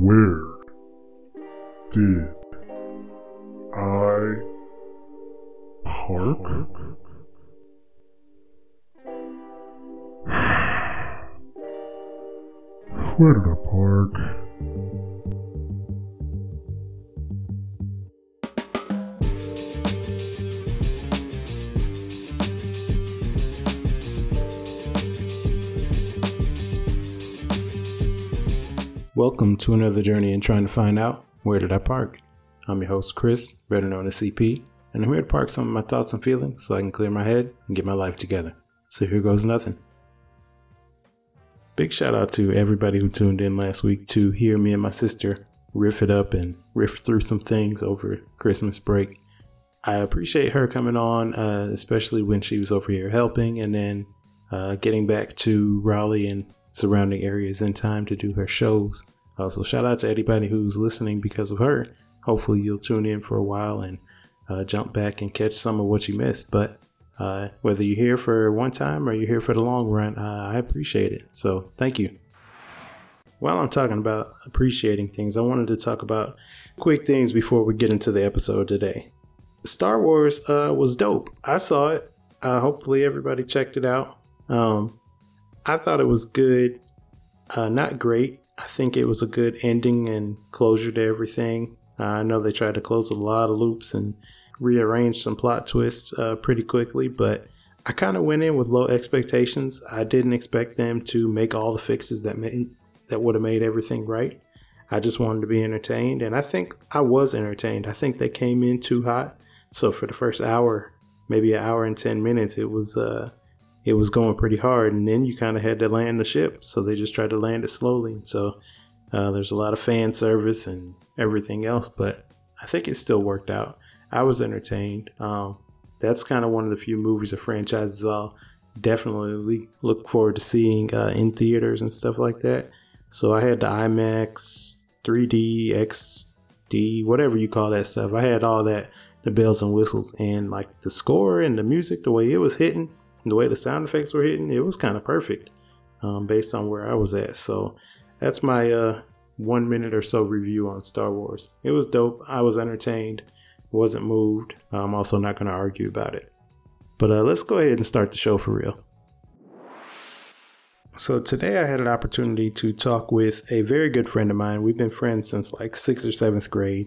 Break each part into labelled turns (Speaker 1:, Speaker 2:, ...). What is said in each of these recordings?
Speaker 1: Where did I park? Where did I park?
Speaker 2: Welcome to another journey in trying to find out where did I park. I'm your host Chris, better known as CP, and I'm here to park some of my thoughts and feelings so I can clear my head and get my life together. So here goes nothing. Big shout out to everybody who tuned in last week to hear me and my sister riff it up and riff through some things over Christmas break. I appreciate her coming on, uh, especially when she was over here helping and then uh, getting back to Raleigh and surrounding areas in time to do her shows. Also, shout out to anybody who's listening because of her. Hopefully, you'll tune in for a while and uh, jump back and catch some of what you missed. But uh, whether you're here for one time or you're here for the long run, uh, I appreciate it. So, thank you. While I'm talking about appreciating things, I wanted to talk about quick things before we get into the episode today. Star Wars uh, was dope. I saw it. Uh, hopefully, everybody checked it out. Um, I thought it was good. Uh, not great. I think it was a good ending and closure to everything. Uh, I know they tried to close a lot of loops and rearrange some plot twists uh, pretty quickly, but I kind of went in with low expectations. I didn't expect them to make all the fixes that made that would have made everything right. I just wanted to be entertained, and I think I was entertained. I think they came in too hot, so for the first hour, maybe an hour and ten minutes, it was uh, it was going pretty hard, and then you kind of had to land the ship. So they just tried to land it slowly. So uh, there's a lot of fan service and everything else, but I think it still worked out. I was entertained. Um, that's kind of one of the few movies or franchises I'll definitely look forward to seeing uh, in theaters and stuff like that. So I had the IMAX, 3D, XD, whatever you call that stuff. I had all that, the bells and whistles, and like the score and the music, the way it was hitting the way the sound effects were hitting, it was kind of perfect um, based on where I was at. So that's my uh, one minute or so review on Star Wars. It was dope. I was entertained, wasn't moved. I'm also not going to argue about it. But uh, let's go ahead and start the show for real. So today I had an opportunity to talk with a very good friend of mine. We've been friends since like sixth or seventh grade.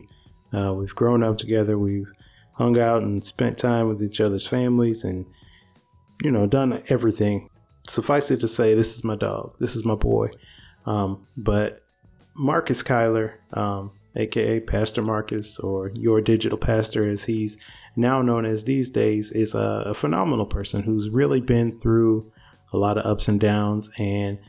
Speaker 2: Uh, we've grown up together. We've hung out and spent time with each other's families and you know, done everything. Suffice it to say, this is my dog. This is my boy. Um, but Marcus Cylar, um, aka Pastor Marcus, or your digital pastor, as he's now known as these days, is a, a phenomenal person who's really been through a lot of ups and downs and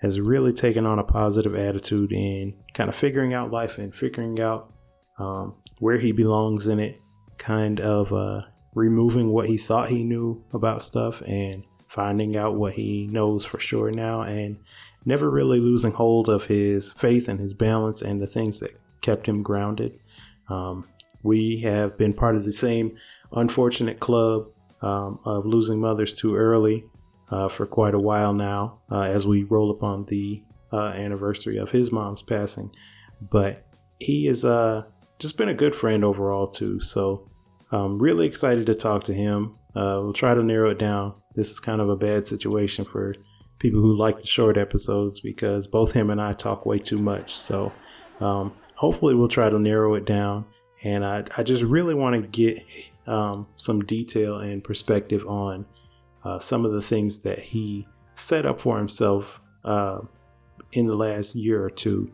Speaker 2: has really taken on a positive attitude in kind of figuring out life and figuring out um, where he belongs in it, kind of uh, removing what he thought he knew about stuff and finding out what he knows for sure now and never really losing hold of his faith and his balance and the things that kept him grounded. Um, we have been part of the same unfortunate club um, of losing mothers too early uh, for quite a while now uh, as we roll upon the uh, anniversary of his mom's passing. But he has uh, just been a good friend overall, too. So I'm really excited to talk to him. Uh, we'll try to narrow it down. This is kind of a bad situation for people who like the short episodes because both him and I talk way too much. So um, hopefully we'll try to narrow it down. And I, I just really want to get um, some detail and perspective on uh, some of the things that he set up for himself uh, in the last year or two,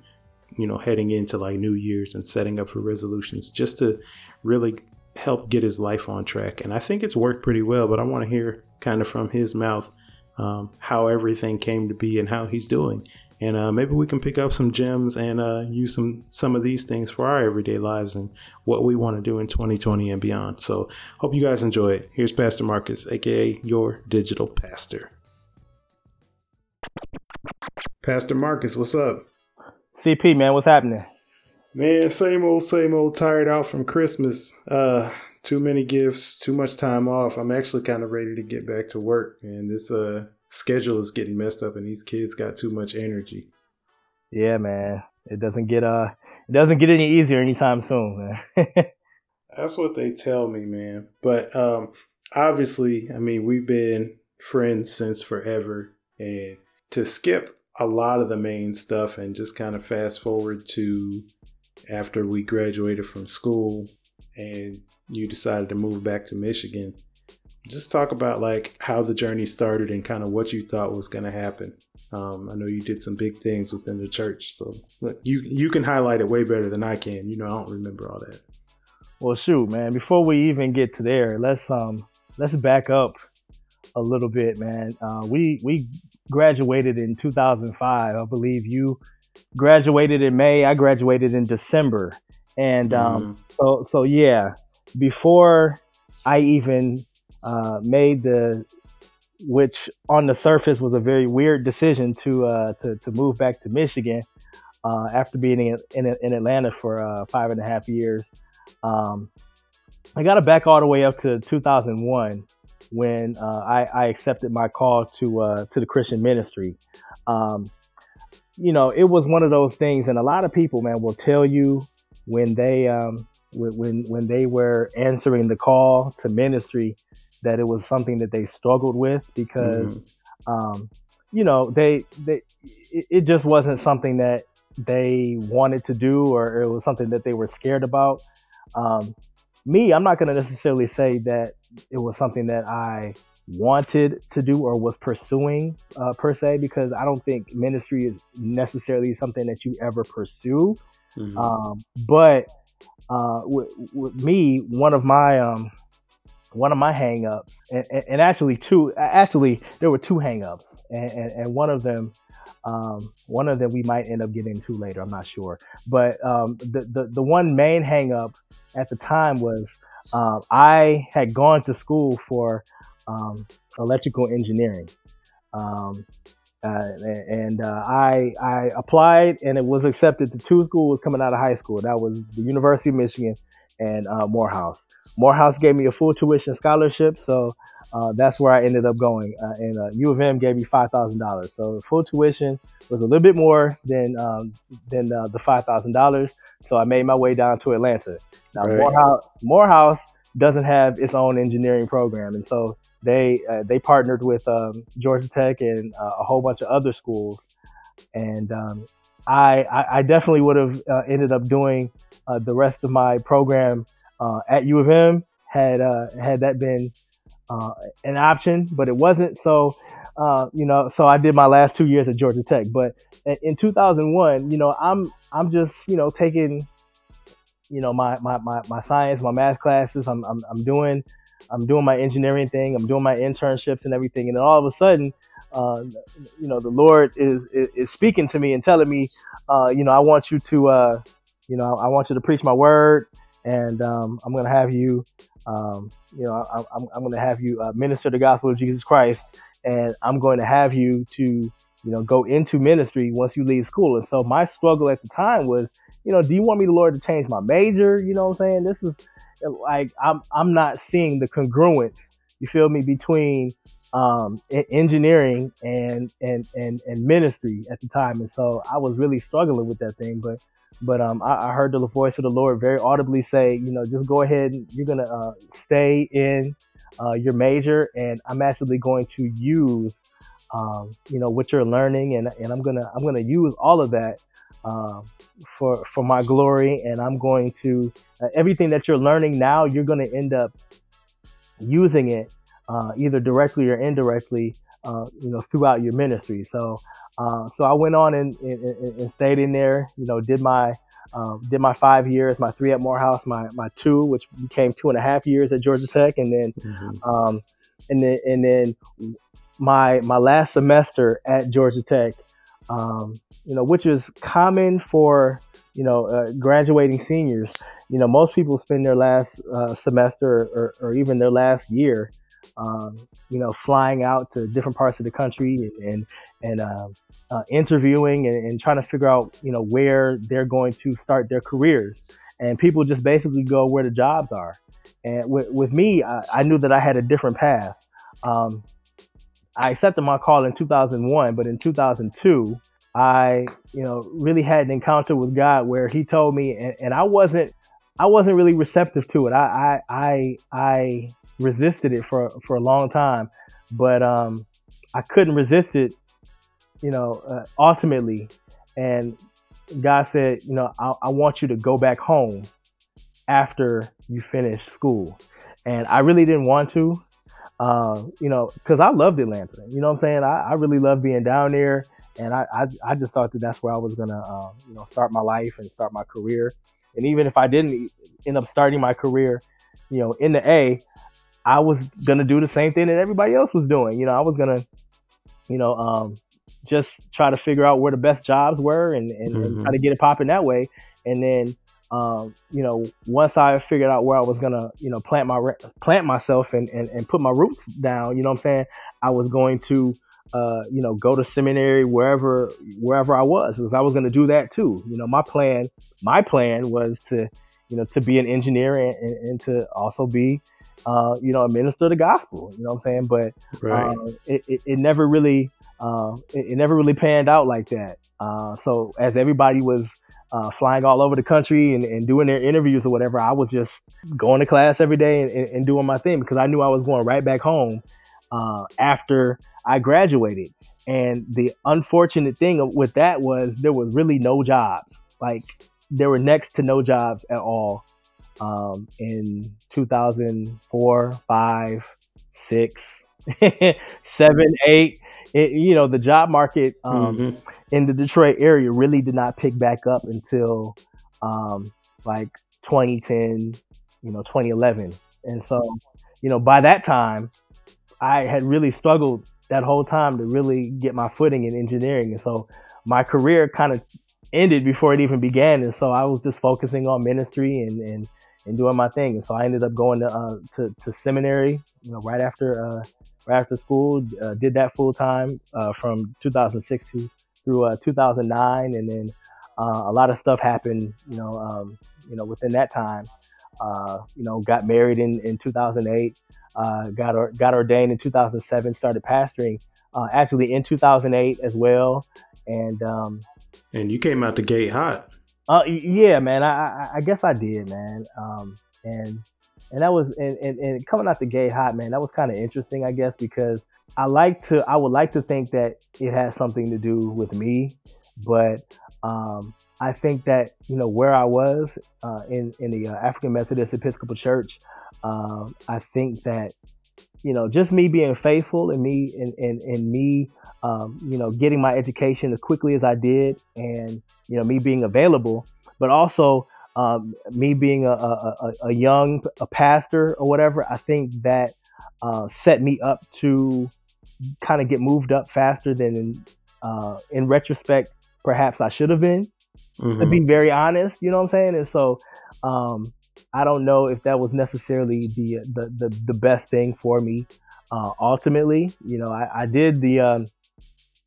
Speaker 2: you know, heading into like New Year's and setting up for resolutions, just to really help get his life on track. And I think it's worked pretty well, but I want to hear kind of from his mouth um, how everything came to be and how he's doing. And uh, maybe we can pick up some gems and uh, use some some of these things for our everyday lives and what we want to do in 2020 and beyond. So hope you guys enjoy it. Here's Pastor Marcus, aka your digital pastor. Pastor Marcus, what's up?
Speaker 3: CP man, what's happening?
Speaker 2: Man, same old, same old, tired out from Christmas. Uh, too many gifts, too much time off. I'm actually kind of ready to get back to work, and this uh schedule is getting messed up, and these kids got too much energy.
Speaker 3: Yeah, man. it doesn't get uh it doesn't get any easier anytime soon, man.
Speaker 2: That's what they tell me, man. But um, obviously, I mean, we've been friends since forever, and to skip a lot of the main stuff and just kind of fast forward to after we graduated from school and you decided to move back to Michigan. Just talk about like how the journey started and kind of what you thought was going to happen. Um, I know you did some big things within the church, so you you can highlight it way better than I can. You know, I don't remember all that.
Speaker 3: Well, shoot, man. Before we even get to there, let's um let's back up a little bit, man. Uh, we we graduated in 2005. I believe you graduated in May. I graduated in December, and um, mm. so so yeah. Before I even uh, made the which on the surface was a very weird decision to uh, to, to move back to Michigan uh, after being in, in, in Atlanta for uh, five and a half years. Um, I got it back all the way up to 2001 when uh, I, I, accepted my call to uh, to the Christian ministry. Um, you know, it was one of those things, and a lot of people, man, will tell you when they um, when when they were answering the call to ministry that it was something that they struggled with because, mm-hmm. um, you know, they they it, it, just wasn't something that they wanted to do or it was something that they were scared about. Um, me, I'm not going to necessarily say that it was something that I wanted to do or was pursuing uh, per se because I don't think ministry is necessarily something that you ever pursue. Mm-hmm. Um, but uh, with, with, me, one of my um, one of my hangups, and, and, actually two, actually there were two hangups, and, and, and one of them, um, one of them we might end up getting to later. I'm not sure, but um, the, the the one main hangup at the time was uh, I had gone to school for um, electrical engineering. Um, uh, and uh, I I applied and it was accepted to two schools coming out of high school. That was the University of Michigan and uh, Morehouse. Morehouse gave me a full tuition scholarship, so uh, that's where I ended up going. Uh, and uh, U of M gave me five thousand dollars. So full tuition was a little bit more than um, than uh, the five thousand dollars. So I made my way down to Atlanta. Now right. Morehouse, Morehouse doesn't have its own engineering program, and so they uh, they partnered with um, Georgia Tech and uh, a whole bunch of other schools. And um, I, I, definitely would have ended up doing the rest of my program at U of M had had that been uh, an option, but it wasn't. So, uh, you know, so I did my last two years at Georgia Tech. But in 2001, you know, I'm I'm just you know taking, you know, my my my, my science, my math classes. I'm, I'm I'm doing I'm doing my engineering thing. I'm doing my internships and everything. And then all of a sudden, uh, you know, the Lord is, is, is speaking to me and telling me, uh, you know, I want you to, uh, you know, I want you to preach my word, and um, I'm going to have you um, you know, I, am I'm going to have you uh, minister the gospel of Jesus Christ, and I'm going to have you to, you know, go into ministry once you leave school. And so my struggle at the time was, you know, do you want me, the Lord, to change my major? You know what I'm saying? This is like I'm I'm not seeing the congruence. You feel me between um, engineering and and and and ministry at the time, and so I was really struggling with that thing. But but um, I, I, heard the voice of the Lord very audibly say, you know, just go ahead and you're gonna uh, stay in uh, your major, and I'm actually going to use, um, you know, what you're learning, and and I'm gonna I'm gonna use all of that um, for for my glory, and I'm going to uh, everything that you're learning now, you're gonna end up using it uh, either directly or indirectly, uh, you know, throughout your ministry. So uh, so I went on and, and, and, stayed in there. You know, did my um, did my five years, my three at Morehouse, my my two, which became two and a half years at Georgia Tech, and then mm-hmm. um, and then and then my my last semester at Georgia Tech. Um, you know, which is common for you know uh, graduating seniors. You know, most people spend their last uh, semester or, or, even their last year um, you know, flying out to different parts of the country and and uh, uh, interviewing and, and, trying to figure out, you know, where they're going to start their careers. And people just basically go where the jobs are. And with, with me, I, I knew that I had a different path. Um, I accepted my call in 2001, but in 2002, I, you know, really had an encounter with God where He told me, and, and I wasn't, I wasn't really receptive to it. I, I, I, I resisted it for for a long time, but um, I couldn't resist it, you know, uh, ultimately. And God said, you know, I, I want you to go back home after you finish school. And I really didn't want to, uh, you know, because I loved Atlanta. You know what I'm saying? I, I really loved being down there. And I, I, I, just thought that that's where I was going to, uh, you know, start my life and start my career. And even if I didn't end up starting my career, you know, in the A, I was going to do the same thing that everybody else was doing. You know, I was going to, you know, um, just try to figure out where the best jobs were and, and, mm-hmm. and try to get it popping that way. And then, um, you know, once I figured out where I was gonna, you know, plant my plant myself and, and, and put my roots down, you know what I'm saying? I was going to, uh, you know, go to seminary wherever wherever I was, because I was gonna do that too. You know, my plan my plan was to, you know, to be an engineer and, and, and to also be, uh, you know, a minister of the gospel. You know what I'm saying? But right. uh, it, it, it never really uh, it, it, never really panned out like that. Uh, so as everybody was uh, flying all over the country and, and, doing their interviews or whatever, I was just going to class every day and, and doing my thing because I knew I was going right back home uh, after I graduated. And the unfortunate thing with that was there was really no jobs. Like there were next to no jobs at all um, in 2004, five, six, seven, eight it, you know, the job market um, mm-hmm. in the Detroit area really did not pick back up until um, like 2010, you know, 2011. And so, you know, by that time, I had really struggled that whole time to really get my footing in engineering. And so my career kind of ended before it even began. And so I was just focusing on ministry and, and, and doing my thing. And so I ended up going to, uh, to, to seminary, you know, right after, uh, after school. Uh, did that full time uh, from 2006 to, through uh, 2009, and then uh, a lot of stuff happened. You know, um, you know, within that time. Uh, you know, got married in in 2008. got or, got ordained in 2007. Started pastoring actually in 2008 as well. And um,
Speaker 2: and you came out the gate hot.
Speaker 3: Uh, yeah, man. I, I, I guess I did, man. Um, and and that was and, and, and coming out the gate hot man that was kind of interesting i guess because i like to i would like to think that it has something to do with me but um, i think that you know where i was uh, in in the uh, african methodist episcopal church uh, i think that you know just me being faithful and me and and, and me um, you know getting my education as quickly as i did and you know me being available but also um, me being a, a, a, young a pastor or whatever, I think that uh, set me up to kind of get moved up faster than in, uh, in retrospect, perhaps I should have been. Mm-hmm. To be very honest, you know what I'm saying? And so um, I don't know if that was necessarily the the, the, the best thing for me. Uh, ultimately, you know, I, I did the um,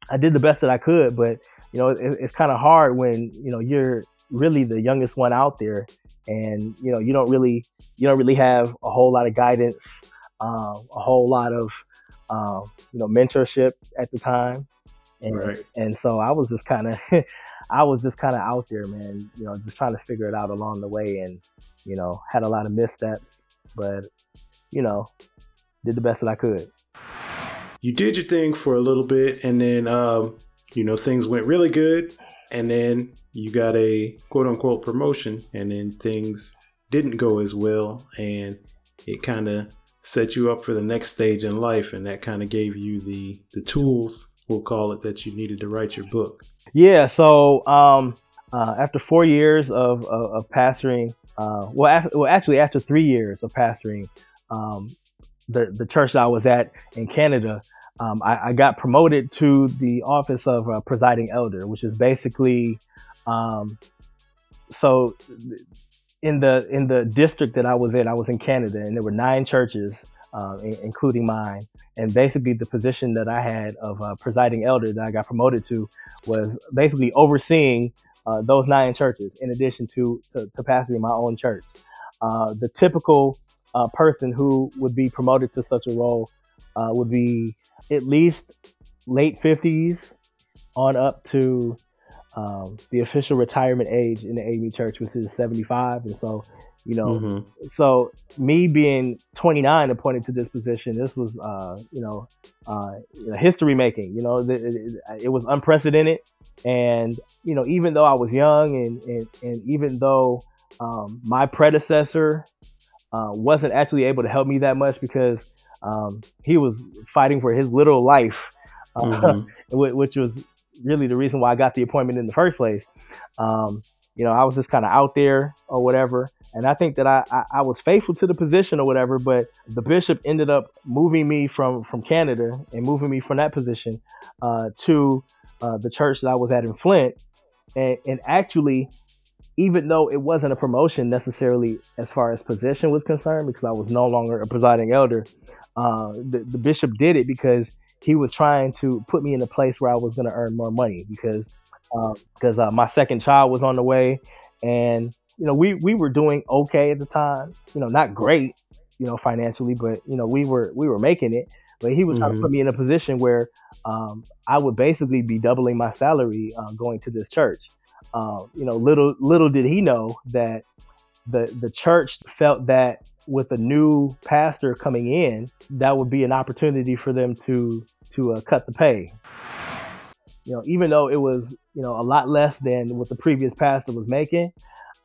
Speaker 3: I did the best that I could, but you know, it, it's kind of hard when you know you're really the youngest one out there, and you know you don't really you don't really have a whole lot of guidance, uh, a whole lot of uh, you know mentorship at the time, and right. and so I was just kind of I was just kind of out there, man. You know, just trying to figure it out along the way, and you know had a lot of missteps, but you know did the best that I could.
Speaker 2: You did your thing for a little bit, and then um, you know things went really good, and then you got a quote unquote promotion and then things didn't go as well and it kind of set you up for the next stage in life and that kind of gave you the the tools we'll call it that you needed to write your book.
Speaker 3: Yeah so um, uh, after four years of, of, of pastoring uh, well, after, well actually after three years of pastoring um, the, the church that i was at in canada um, I, I, got promoted to the office of uh, presiding elder which is basically um, so in the in the district that I was in, I was in Canada, and there were nine churches, uh, including mine. And basically, the position that I had of uh, presiding elder that I got promoted to was basically overseeing uh, those nine churches, in addition to to, to pastoring my own church. Uh, the typical uh, person who would be promoted to such a role would be at least late fifties, on up to um, the official retirement age in the AME Church, which is 75. And so, you know, mm-hmm. so me being 29 appointed to this position, this was, uh, you know, uh, history making. You know, it, it, it, was unprecedented. And you know, even though I was young, and and, and even though um, my predecessor uh, wasn't actually able to help me that much because um, he was fighting for his little life, uh, mm-hmm. which was really the reason why I got the appointment in the first place. Um, you know, I was just kind of out there or whatever. And I think that I, I, I, was faithful to the position or whatever, but the bishop ended up moving me from, from Canada and moving me from that position uh, to uh, the church that I was at in Flint. And, and actually, even though it wasn't a promotion necessarily as far as position was concerned, because I was no longer a presiding elder, uh, the, the bishop did it because he was trying to put me in a place where I was going to earn more money because because uh, uh, my second child was on the way, and you know we we were doing okay at the time. You know, not great, you know, financially, but you know we were we were making it. But he was mm-hmm. trying to put mm-hmm. me in a position where um, I would basically be doubling my salary uh, going to this church. Uh, you know, little little did he know that the the church felt that with a new pastor coming in, that would be an opportunity for them to to uh, cut the pay. You know, even though it was you know a lot less than what the previous pastor was making,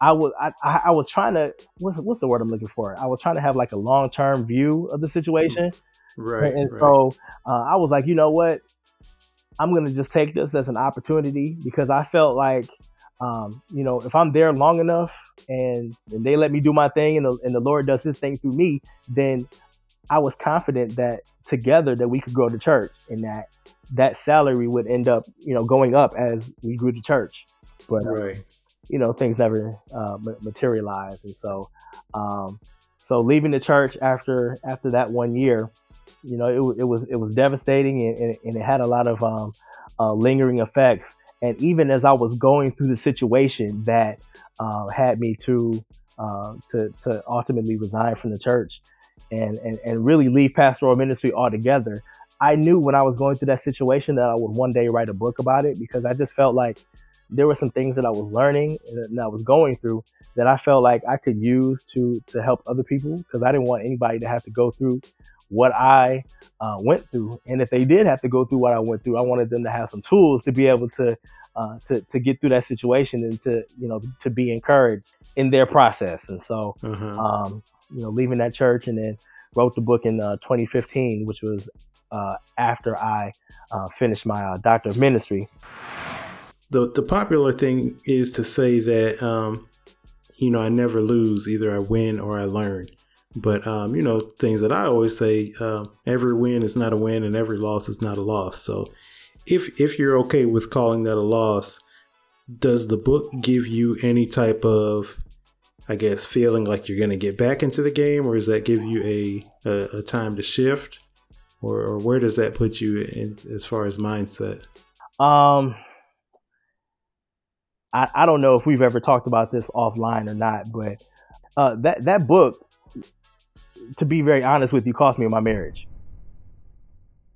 Speaker 3: I was I, I was trying to what's what's the word I'm looking for? I was trying to have like a long term view of the situation,
Speaker 2: right?
Speaker 3: And,
Speaker 2: right.
Speaker 3: so uh, I was like, you know what, I'm gonna just take this as an opportunity because I felt like um, you know, if I'm there long enough and, and they let me do my thing and the, and the Lord does his thing through me, then I was confident that together that we could grow the church and that that salary would end up, you know, going up as we grew the church. But, uh, right. you know, things never uh, materialized. And so, um, so leaving the church after, after that one year, you know, it, it was, it was devastating and, and, it had a lot of um, uh, lingering effects and even as I was going through the situation that uh, had me to, uh, to to ultimately resign from the church and, and and really leave pastoral ministry altogether, I knew when I was going through that situation that I would one day write a book about it because I just felt like there were some things that I was learning and I was going through that I felt like I could use to to help other people because I didn't want anybody to have to go through what I uh, went through. And if they did have to go through what I went through, I wanted them to have some tools to be able to uh, to to get through that situation and to you know to be encouraged in their process. And so, mm-hmm. um, you know, leaving that church and then wrote the book in uh, 2015, which was uh, after I uh, finished my uh, doctor of ministry.
Speaker 2: The the popular thing is to say that um, you know I never lose, either I win or I learn. But um, you know, things that I always say: uh, every win is not a win, and every loss is not a loss. So, if if you're okay with calling that a loss, does the book give you any type of, I guess, feeling like you're going to get back into the game, or does that give you a a, a time to shift, or, or where does that put you in as far as mindset?
Speaker 3: Um, I, I don't know if we've ever talked about this offline or not, but uh, that that book to be very honest with you, cost me my marriage.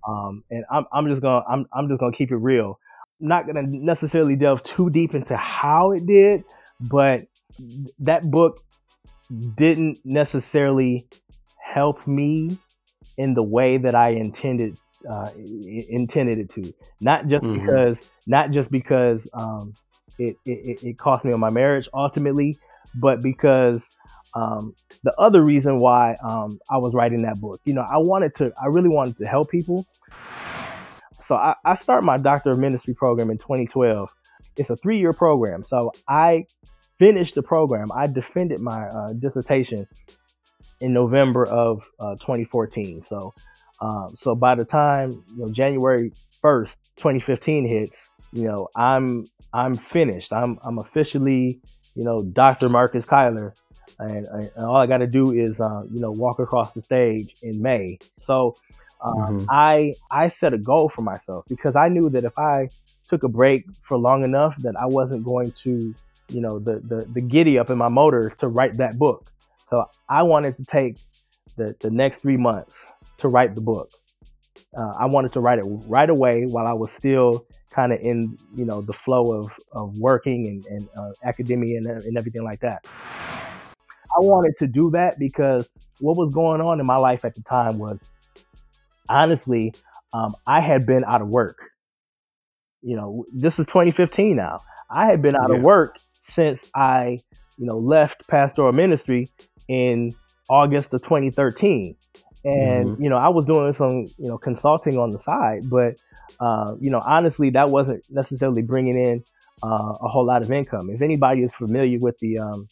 Speaker 3: Um, and I'm, I'm just gonna I'm, I'm just gonna keep it real. I'm not gonna necessarily delve too deep into how it did, but that book didn't necessarily help me in the way that I intended uh, intended it to. Not just mm-hmm. because not just because um, it, it it cost me on my marriage ultimately, but because um, the other reason why um, I was writing that book, you know, I wanted to, I really wanted to help people. So I, I started my Doctor of Ministry program in 2012. It's a three year program. So I finished the program. I defended my uh, dissertation in November of uh, 2014. So, um, so by the time you know January 1st, 2015 hits, you know, I'm I'm finished. I'm I'm officially, you know, Dr. Marcus Cylar and, and all I got to do is uh, you know walk across the stage in May. So um, mm-hmm. I I set a goal for myself because I knew that if I took a break for long enough, that I wasn't going to you know the the, the giddy up in my motor to write that book. So I wanted to take the the next three months to write the book. Uh, I wanted to write it right away while I was still kind of in you know the flow of of working and, and uh, academia and, and everything like that. I wanted to do that because what was going on in my life at the time was honestly, um, I had been out of work. You know, this is 2015 now. I had been out yeah. of work since I, you know, left pastoral ministry in August of 2013. And, mm-hmm. you know, I was doing some, you know, consulting on the side, but, uh, you know, honestly, that wasn't necessarily bringing in uh, a whole lot of income. If anybody is familiar with the, um,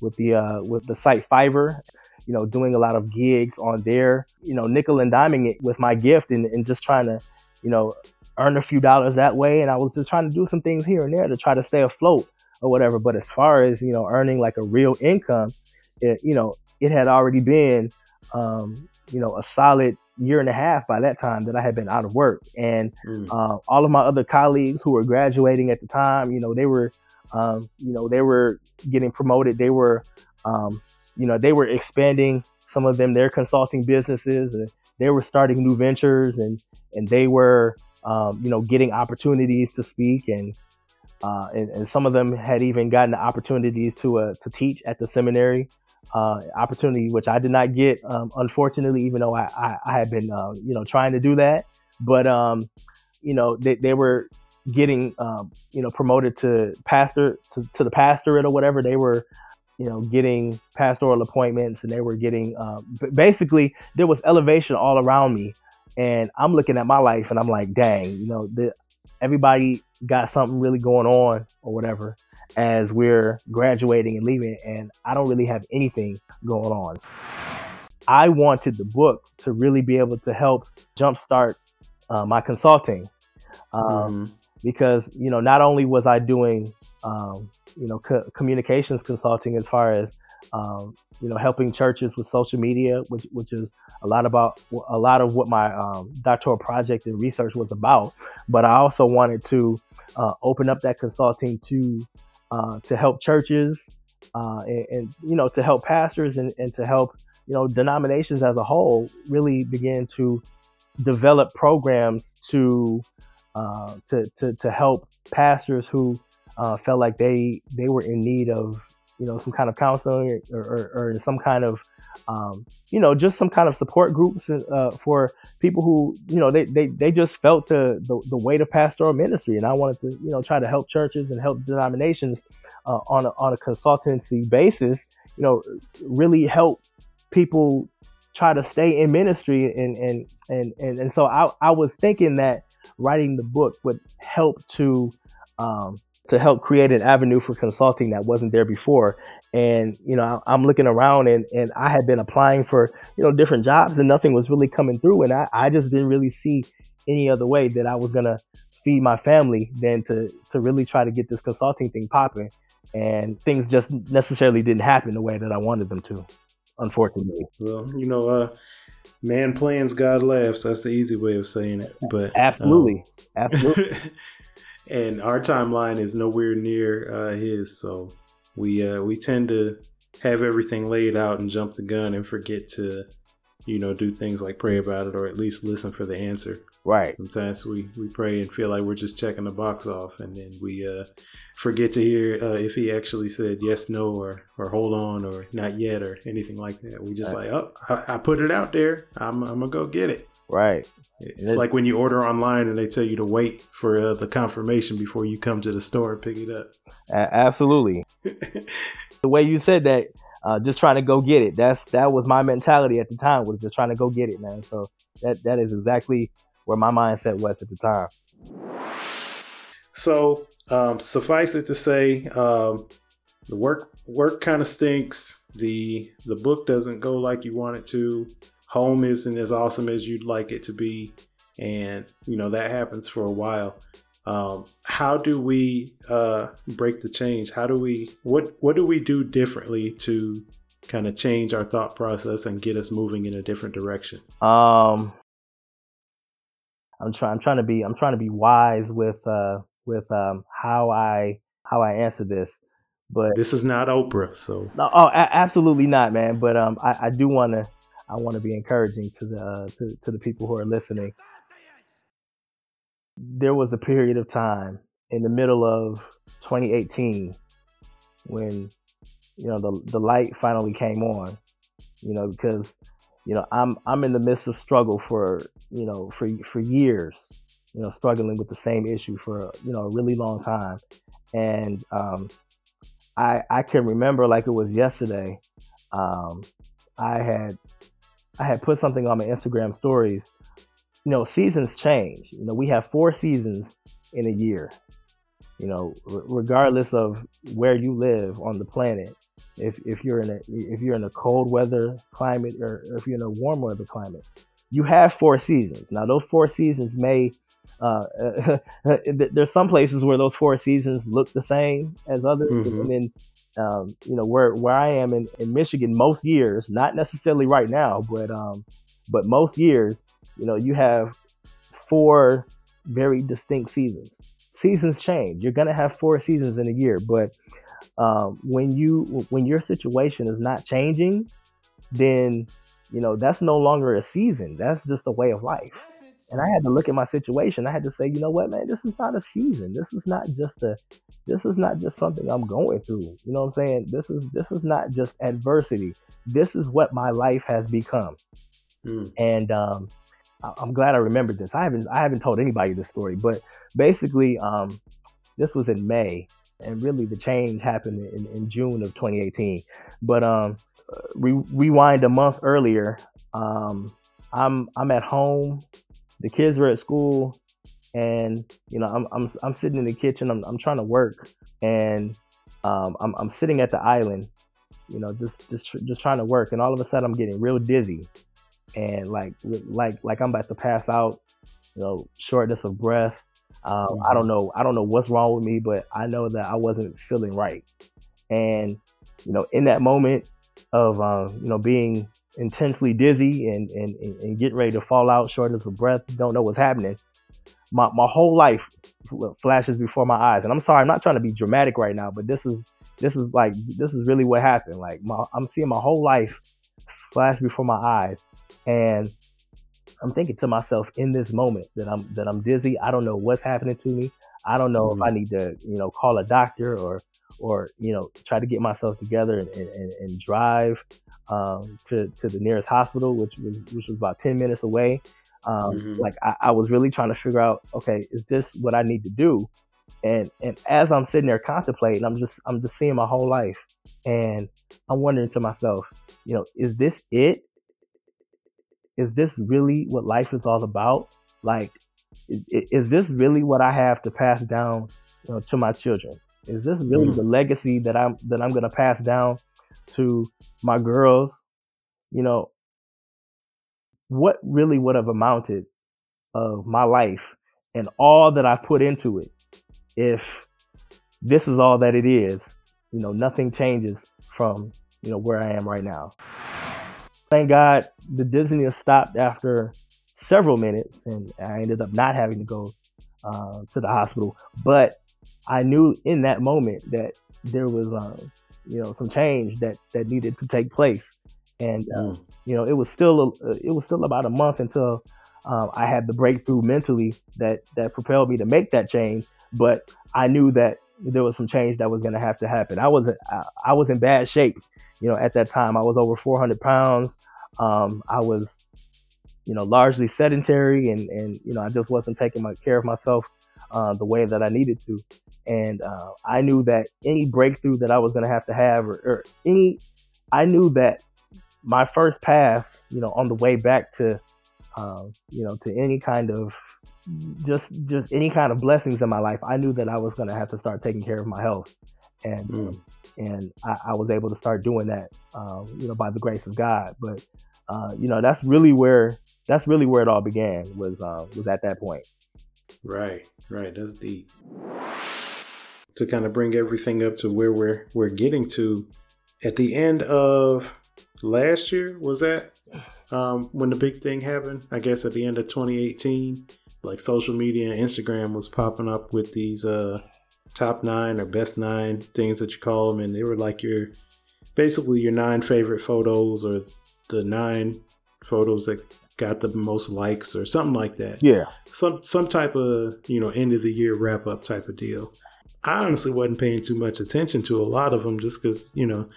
Speaker 3: with the, uh, with the site Fiverr, you know, doing a lot of gigs on there, you know, nickel and diming it with my gift and, and just trying to, you know, earn a few dollars that way. And I was just trying to do some things here and there to try to stay afloat or whatever. But as far as, you know, earning like a real income, it, you know, it had already been, um, you know, a solid year and a half by that time that I had been out of work. And mm. uh, all of my other colleagues who were graduating at the time, you know, they were, um, you know, they were getting promoted. They were, um, you know, they were expanding some of them their consulting businesses, and they were starting new ventures, and and they were, um, you know, getting opportunities to speak, and, uh, and and some of them had even gotten the opportunities to uh, to teach at the seminary uh, opportunity, which I did not get, um, unfortunately, even though I, I, I had been, uh, you know, trying to do that. But, um, you know, they, they were getting, um, you know, promoted to pastor, to, to the pastorate or whatever. They were, you know, getting pastoral appointments and they were getting, um, basically, there was elevation all around me. And I'm looking at my life and I'm like, dang, you know, the, everybody got something really going on or whatever as we're graduating and leaving, and I don't really have anything going on. I wanted the book to really be able to help jumpstart uh, my consulting, um, mm-hmm. Because you know not only was I doing um, you know co- communications consulting as far as um, you know helping churches with social media, which which is a lot about a lot of what my um, doctoral project and research was about, but I also wanted to uh, open up that consulting to uh, to help churches uh, and, and, you know to help pastors and, and to help you know denominations as a whole really begin to develop programs to uh, to, to to help pastors who uh, felt like they they were in need of you know some kind of counseling or, or, or some kind of um, you know just some kind of support groups uh, for people who you know they, they, they just felt the, the, the weight of pastoral ministry. And i wanted to you know try to help churches and help denominations uh, on, a, on a consultancy basis you know really help people try to stay in ministry and and and and, and so I, I was thinking that writing the book would help to um, to help create an avenue for consulting that wasn't there before. And, you know, I'm looking around and, and I had been applying for, you know, different jobs and nothing was really coming through. And I, I just didn't really see any other way that I was to feed my family than to, to really try to get this consulting thing popping. And things just necessarily didn't happen the way that I wanted them to, unfortunately.
Speaker 2: Well, you know, uh, man plans, God laughs. That's the easy way of saying it. But
Speaker 3: absolutely, um, absolutely.
Speaker 2: and our timeline is nowhere near uh, his. So we uh, we tend to have everything laid out and jump the gun and forget to, you know, do things like pray about it or at least listen for the answer.
Speaker 3: Right.
Speaker 2: Sometimes we we pray and feel like we're just checking the box off, and then we uh, forget to hear uh, if he actually said yes, no, or or hold on, or not yet, or anything like that. We just right. like, oh, I, I, put it out there. I'm I'm gonna go get it.
Speaker 3: Right.
Speaker 2: It's like when you order online and they tell you to wait for uh, the confirmation before you come to the store and pick it up.
Speaker 3: absolutely. the way you said that, uh, just trying to go get it. That's that was my mentality at the time. Was just trying to go get it, man. So that that is exactly where my mindset was at the time.
Speaker 2: So um, suffice it to say, um, the work work kind of stinks. The the book doesn't go like you want it to. Home isn't as awesome as you'd like it to be. And you know that happens for a while. Um, how do we uh, break the change? How do we what what do we do differently to kind of change our thought process and get us moving in a different direction?
Speaker 3: Um i'm trying i'm trying to be i'm trying to be wise with uh with um how i how i answer this but
Speaker 2: this is not oprah so
Speaker 3: no oh a- absolutely not man but um i, I do want to I want to be encouraging to the to, to the people who are listening. there was a period of time in the middle of 2018 when you know the the light finally came on you know because you know i'm i'm in the midst of struggle for you know for for years you know struggling with the same issue for you know a really long time. And um i i can remember like it was yesterday um i had i had put something on my instagram stories. You know seasons change. You know we have four seasons in a year you know r- regardless of where you live on the planet if, if you're in a if you're in a cold weather climate or if you're in a warm weather climate you have four seasons now those four seasons may uh, there's some places where those four seasons look the same as others
Speaker 2: Mhm.
Speaker 3: and then um, you know where where i am in, in michigan most years not necessarily right now but um but most years you know you have four very distinct seasons seasons change. You're gonna have four seasons in a year but um, when you when your situation is not changing then you know that's no longer a season. That's just a way of life. And i had to look at my situation. I had to say you know what man? This is not a season. This is not just a this is not just something i'm going through. You know what i'm saying? This is this is not just adversity. This is what my life has become.
Speaker 2: Mm.
Speaker 3: and um, I'm glad I remembered this. I haven't I haven't told anybody this story, but basically, um, this was in May, and really the change happened in, in June of 2018. But um, uh, re- rewind a month earlier, um, I'm I'm at home, the kids were at school, and you know I'm I'm I'm sitting in the kitchen. I'm I'm trying to work, and um, I'm I'm sitting at the island, you know, just just just trying to work, and all of a sudden I'm getting real dizzy and like like like I'm about to pass out, you know, shortness of breath. Um, I don't know I don't know what's wrong with me, but I know that I wasn't feeling right. And you know, in that moment of uh, you know being intensely dizzy and, and and and getting ready to fall out, shortness of breath, don't know what's happening. My my whole life flashes before my eyes, and I'm sorry, I'm not trying to be dramatic right now, but this is this is like this is really what happened. Like my, I'm seeing my whole life flash before my eyes and I'm thinking to myself in this moment that I'm that I'm dizzy. I don't know what's happening to me. I don't know if I need to, you know, call a doctor or or you know try to get myself together and, and, and drive um, to to the nearest hospital, which was which was about ten minutes away. Um,
Speaker 2: Mhm.
Speaker 3: Like I, I was really trying to figure out, okay, is this what I need to do? And and as I'm sitting there contemplating, I'm just I'm just seeing my whole life, and I'm wondering to myself, you know, is this it? Is this really what life is all about? Like, is, is this really what I have to pass down you know, to my children? Is this really
Speaker 2: Mm.
Speaker 3: the legacy that I'm that I'm gonna pass down to my girls? You know, what really would have amounted of my life and all that I put into it if this is all that it is? You know, nothing changes from you know where I am right now thank God the dizziness stopped after several minutes, and I ended up not having to go uh, to the hospital. But I knew in that moment that there was, um, you know, some change that that needed to take place, and uh,
Speaker 2: Mm.
Speaker 3: you know, it was still a, it was still about a month until um, I had the breakthrough mentally that that propelled me to make that change. But I knew that there was some change that was going to have to happen. I was I, I was in bad shape, you know, at that time. I was over 400 pounds. Um, I was, you know, largely sedentary, and and you know, I just wasn't taking my care of myself uh, the way that I needed to. And uh, I knew that any breakthrough that I was going to have to have, or, or any, I knew that my first path, you know, on the way back to, um, you know, to any kind of just just any kind of blessings in my life, I knew that I was going to have to start taking care of my health, and
Speaker 2: Mm.
Speaker 3: and I, I was able to start doing that, um, you know, by the grace of God. But uh, you know, that's really where that's really where it all began was uh, was at that point.
Speaker 2: Right, right. That's deep. To kind of bring everything up to where we're we're getting to at the end of last year, was that um, when the big thing happened? I guess at the end of 2018, like social media and Instagram was popping up with these uh, top nine or best nine things that you call them, and they were like your basically your nine favorite photos or the nine photos that got the most likes or something like that.
Speaker 3: Yeah.
Speaker 2: Some some type of, you know, end of the year wrap up type of deal. I honestly wasn't paying too much attention to a lot of them just cuz, you know,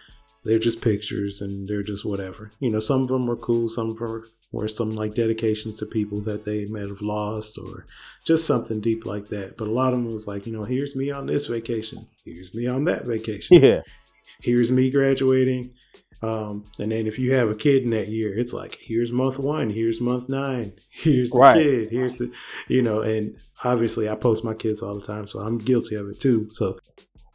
Speaker 2: they're just pictures and they're just whatever. You know, some of them were cool, some of them were some like dedications to people that they might have lost or just something deep like that. But a lot of them was like, you know, here's me on this vacation, here's me on that vacation.
Speaker 3: Yeah.
Speaker 2: Here's me graduating. Um, and then if you have a kid in that year, it's like here's month one, here's month nine, here's the
Speaker 3: Right.
Speaker 2: kid, here's the, you know, and obviously I post my kids all the time, so I'm guilty of it too. So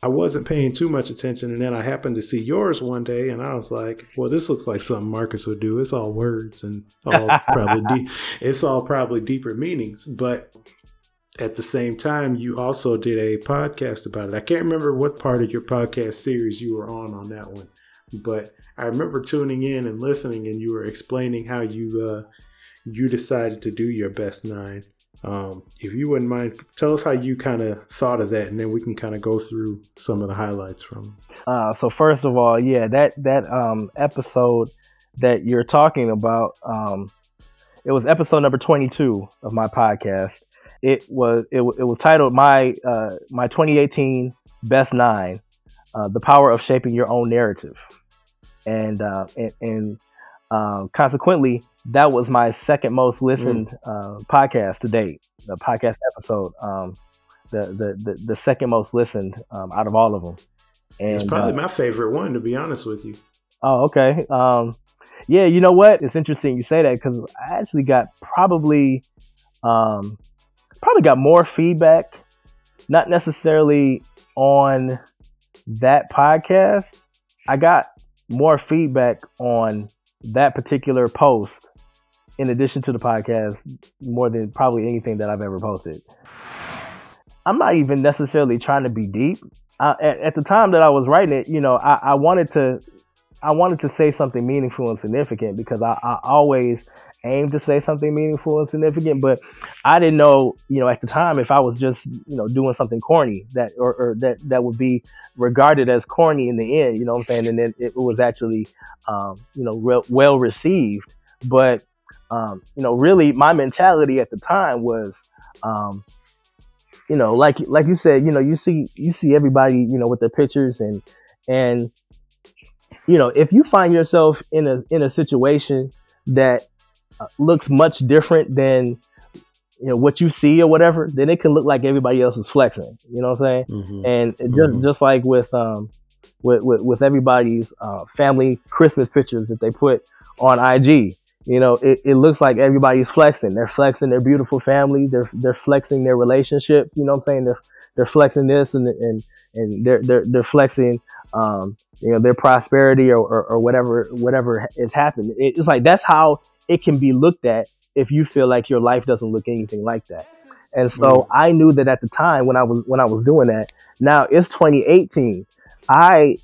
Speaker 2: I wasn't paying too much attention, and then I happened to see yours one day, and I was like, "Well, this looks like something Marcus would do. It's all words and all probably deep. It's all probably deeper meanings." But at the same time, you also did a podcast about it. I can't remember what part of your podcast series you were on on that one, but I remember tuning in and listening, and you were explaining how you uh, you decided to do your best nine. Um, if you wouldn't mind, tell us how you kind of thought of that, and then we can kind of go through some of the highlights from.
Speaker 3: Uh, so first of all, yeah, that that um, episode that you're talking about, um, it was episode number 22 of my podcast. It was it, it was titled my uh, my 2018 best nine, uh, the power of shaping your own narrative, and uh, and, and uh, consequently, that was my second most listened uh, podcast to date. The podcast episode, um, the, the the the second most listened um, out of all of them. And,
Speaker 2: It's probably
Speaker 3: uh,
Speaker 2: my favorite one, to be honest with you.
Speaker 3: Oh, okay. Um, yeah, you know what? It's interesting you say that because I actually got probably, um, probably got more feedback, not necessarily on that podcast. I got more feedback on that particular post, in addition to the podcast, more than probably anything that I've ever posted. I'm not even necessarily trying to be deep. I, at, at the time that I was writing it, you know, I, I wanted to I wanted to say something meaningful and significant because I, I always aim to say something meaningful and significant, but I didn't know, you know, at the time if I was just, you know, doing something corny that or, or that that would be regarded as corny in the end, you know what I'm saying? And then it was actually, um, you know, re- well received. But, um, you know, really my mentality at the time was, um, you know, like like you said, you know, you see you see everybody, you know, with their pictures and and you know, if you find yourself in a in a situation that uh, looks much different than you know what you see or whatever, then it can look like everybody else is flexing. You know what I'm saying?
Speaker 2: Mm-hmm.
Speaker 3: And just
Speaker 2: Mhm.
Speaker 3: just like with um with with, with everybody's uh, family Christmas pictures that they put on IG, you know, it, it looks like everybody's flexing. They're flexing their beautiful family. They're they're flexing their relationships. You know what I'm saying? They're they're flexing this and and and they're they're they're flexing um you know their prosperity or, or, or whatever whatever has happened. It- It's like that's how it can be looked at if you feel like your life doesn't look anything like that. And so
Speaker 2: Mm.
Speaker 3: I knew that at the time when I was when I was doing that. Now it's 2018. I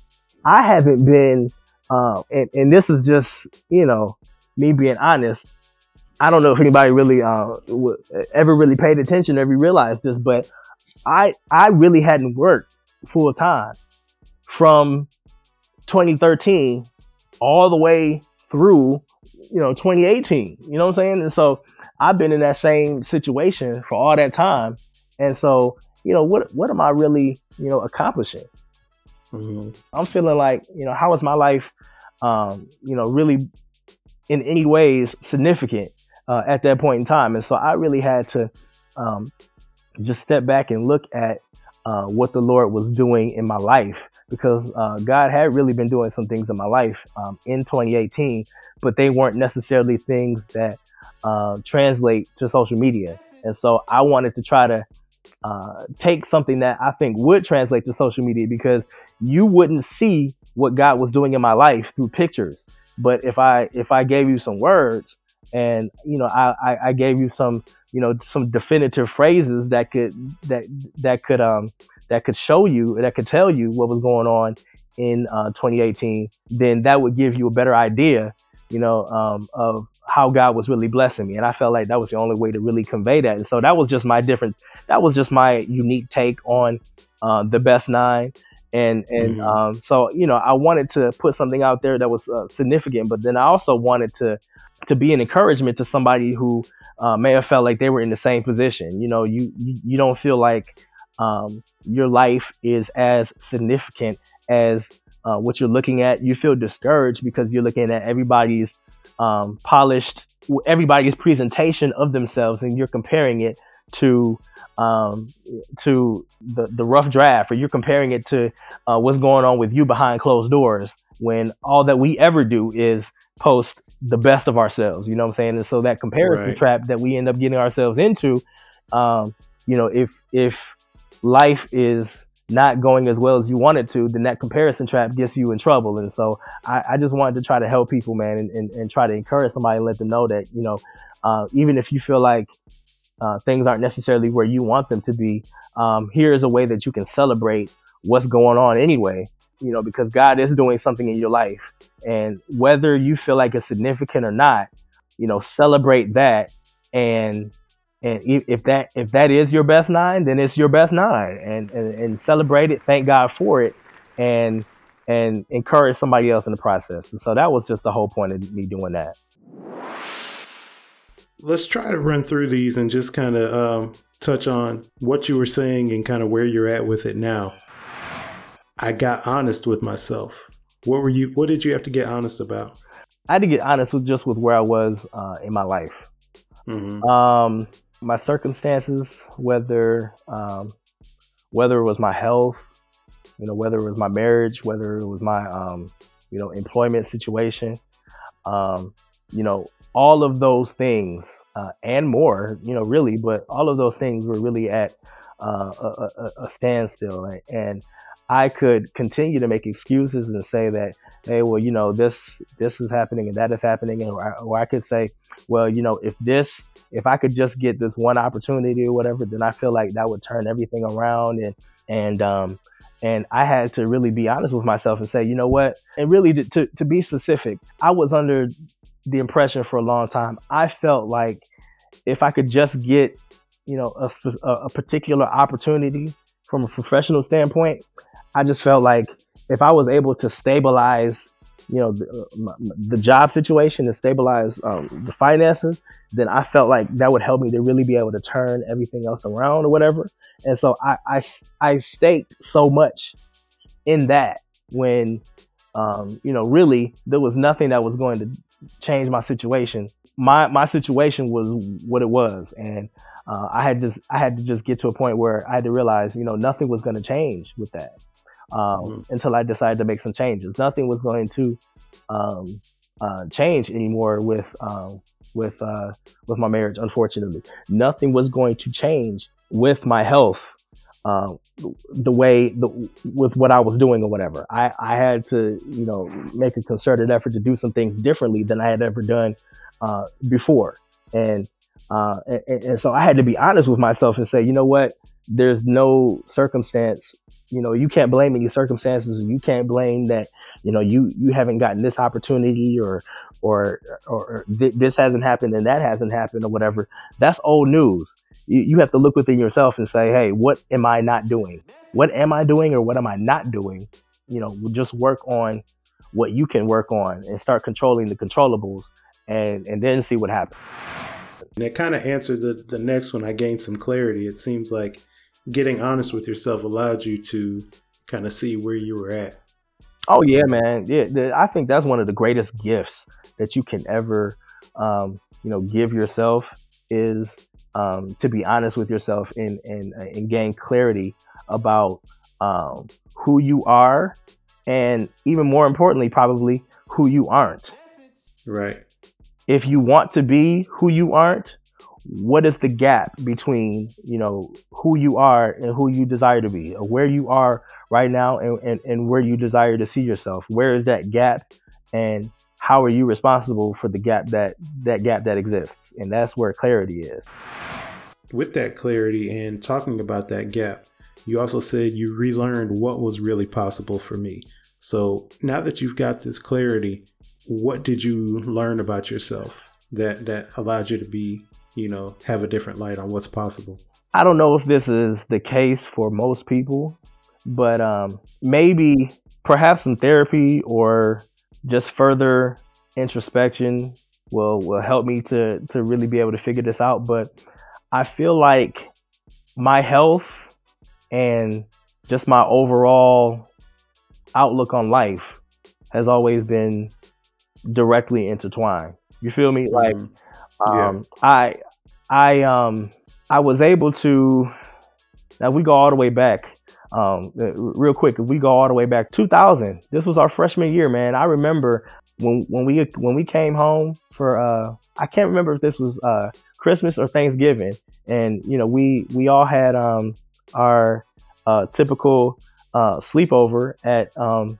Speaker 3: I haven't been uh, and, and this is just you know me being honest. I don't know if anybody really uh, ever really paid attention, ever realized this, but I I really hadn't worked full time from 2013 all the way through you know 2018 you know what i'm saying and so i've been in that same situation for all that time and so you know what what am i really you know accomplishing
Speaker 2: Mm-hmm.
Speaker 3: i'm feeling like you know how is my life um you know really in any ways significant uh, at that point in time and so i really had to um just step back and look at uh, what the lord was doing in my life because uh, God had really been doing some things in my life um, in 2018, but they weren't necessarily things that uh, translate to social media. And so I wanted to try to uh, take something that I think would translate to social media because you wouldn't see what God was doing in my life through pictures. But if I if I gave you some words and you know I, I, I gave you some you know some definitive phrases that could that that could um that could show you, that could tell you what was going on in uh, 2018, then that would give you a better idea, you know, um, of how God was really blessing me. And I felt like that was the only way to really convey that. And so that was just my different, that was just my unique take on uh, the best nine. And and mm-hmm. um, so you know I wanted to put something out there that was uh, significant, but then I also wanted to to be an encouragement to somebody who uh, may have felt like they were in the same position. You know, you you, you don't feel like um, your life is as significant as uh, what you're looking at. You feel discouraged because you're looking at everybody's um, polished, everybody's presentation of themselves, and you're comparing it to um, to the the rough draft, or you're comparing it to uh, what's going on with you behind closed doors. When all that we ever do is post the best of ourselves, you know what I'm saying? And so that comparison right. trap that we end up getting ourselves into, um, you know, if if life is not going as well as you want it to, then that comparison trap gets you in trouble. And so I, I just wanted to try to help people, man, and, and, and, try to encourage somebody and let them know that, you know, uh, even if you feel like uh, things aren't necessarily where you want them to be, um, here is a way that you can celebrate what's going on anyway, you know, because God is doing something in your life. And whether you feel like it's significant or not, you know, celebrate that and and if that if that is your best nine, then it's your best nine, and and, and celebrate it. Thank God for it, and and encourage somebody else in the process. And so that was just the whole point of me doing that.
Speaker 2: Let's try to run through these and just kind of um, touch on what you were saying and kind of where you're at with it now. I got honest with myself. What were you? What did you have to get honest about?
Speaker 3: I had to get honest with just with where I was uh, in my life. Mm-hmm. Um, my circumstances, whether um, whether it was my health, you know, whether it was my marriage, whether it was my um, you know employment situation, um, you know, all of those things uh, and more, you know, really, but all of those things were really at uh, a, a, a, standstill, and I could continue to make excuses and say that, hey, well, you know, this this is happening and that is happening, and or, or I could say, well, you know, if this, if I could just get this one opportunity or whatever, then I feel like that would turn everything around, and and um, and I had to really be honest with myself and say, you know what, and really to to, to be specific, I was under the impression for a long time. I felt like if I could just get, you know, a, a particular opportunity from a professional standpoint, I just felt like if I was able to stabilize, you know, the, the job situation and stabilize um, the finances, then I felt like that would help me to really be able to turn everything else around or whatever. And so I, I, I staked so much in that when, um, you know, really there was nothing that was going to change my situation. My, my situation was what it was. And, uh, I had just, I had to just get to a point where I had to realize, you know, nothing was going to change with that um, mm-hmm. until I decided to make some changes. Nothing was going to um, uh, change anymore with um, with uh, with my marriage. Unfortunately, nothing was going to change with my health. Uh, the way the, with what I was doing or whatever, I, I had to you know make a concerted effort to do some things differently than I had ever done uh, before, and, uh, and and so I had to be honest with myself and say, you know what, there's no circumstance you know you can't blame any circumstances. You can't blame that you know you you haven't gotten this opportunity or or or th- this hasn't happened and that hasn't happened or whatever. That's old news you, you have to look within yourself and say hey what am i not doing? What am i doing or what am i not doing? You know just work on what you can work on and start controlling the controllables and and then see what happens.
Speaker 2: And it kind of answered the the next one. I gained some clarity. It seems like getting honest with yourself allowed you to kind of see where you were at.
Speaker 3: Oh yeah, man. Yeah, I think that's one of the greatest gifts that you can ever, um, you know, give yourself is um, to be honest with yourself and and and gain clarity about um, who you are, and even more importantly, probably who you aren't.
Speaker 2: Right.
Speaker 3: If you want to be who you aren't, what is the gap between you know who you are and who you desire to be or where you are right now and, and, and where you desire to see yourself where is that gap and how are you responsible for the gap that that gap that exists and that's where clarity is
Speaker 2: with that clarity and talking about that gap you also said you relearned what was really possible for me so now that you've got this clarity what did you learn about yourself that that allowed you to be you know, have a different light on what's possible.
Speaker 3: I don't know if this is the case for most people. but um, maybe perhaps some therapy or just further introspection will will help me to to really be able to figure this out. But I feel like my health and just my overall outlook on life has always been directly intertwined. You feel me? Like
Speaker 2: Mm-hmm. Yeah.
Speaker 3: um, I I um I was able to now we go all the way back. Um, real quick, if we go all the way back 2000, this was our freshman year, man. I remember when when we when we came home for uh I can't remember if this was uh Christmas or Thanksgiving, and you know we we all had um our uh typical uh sleepover at um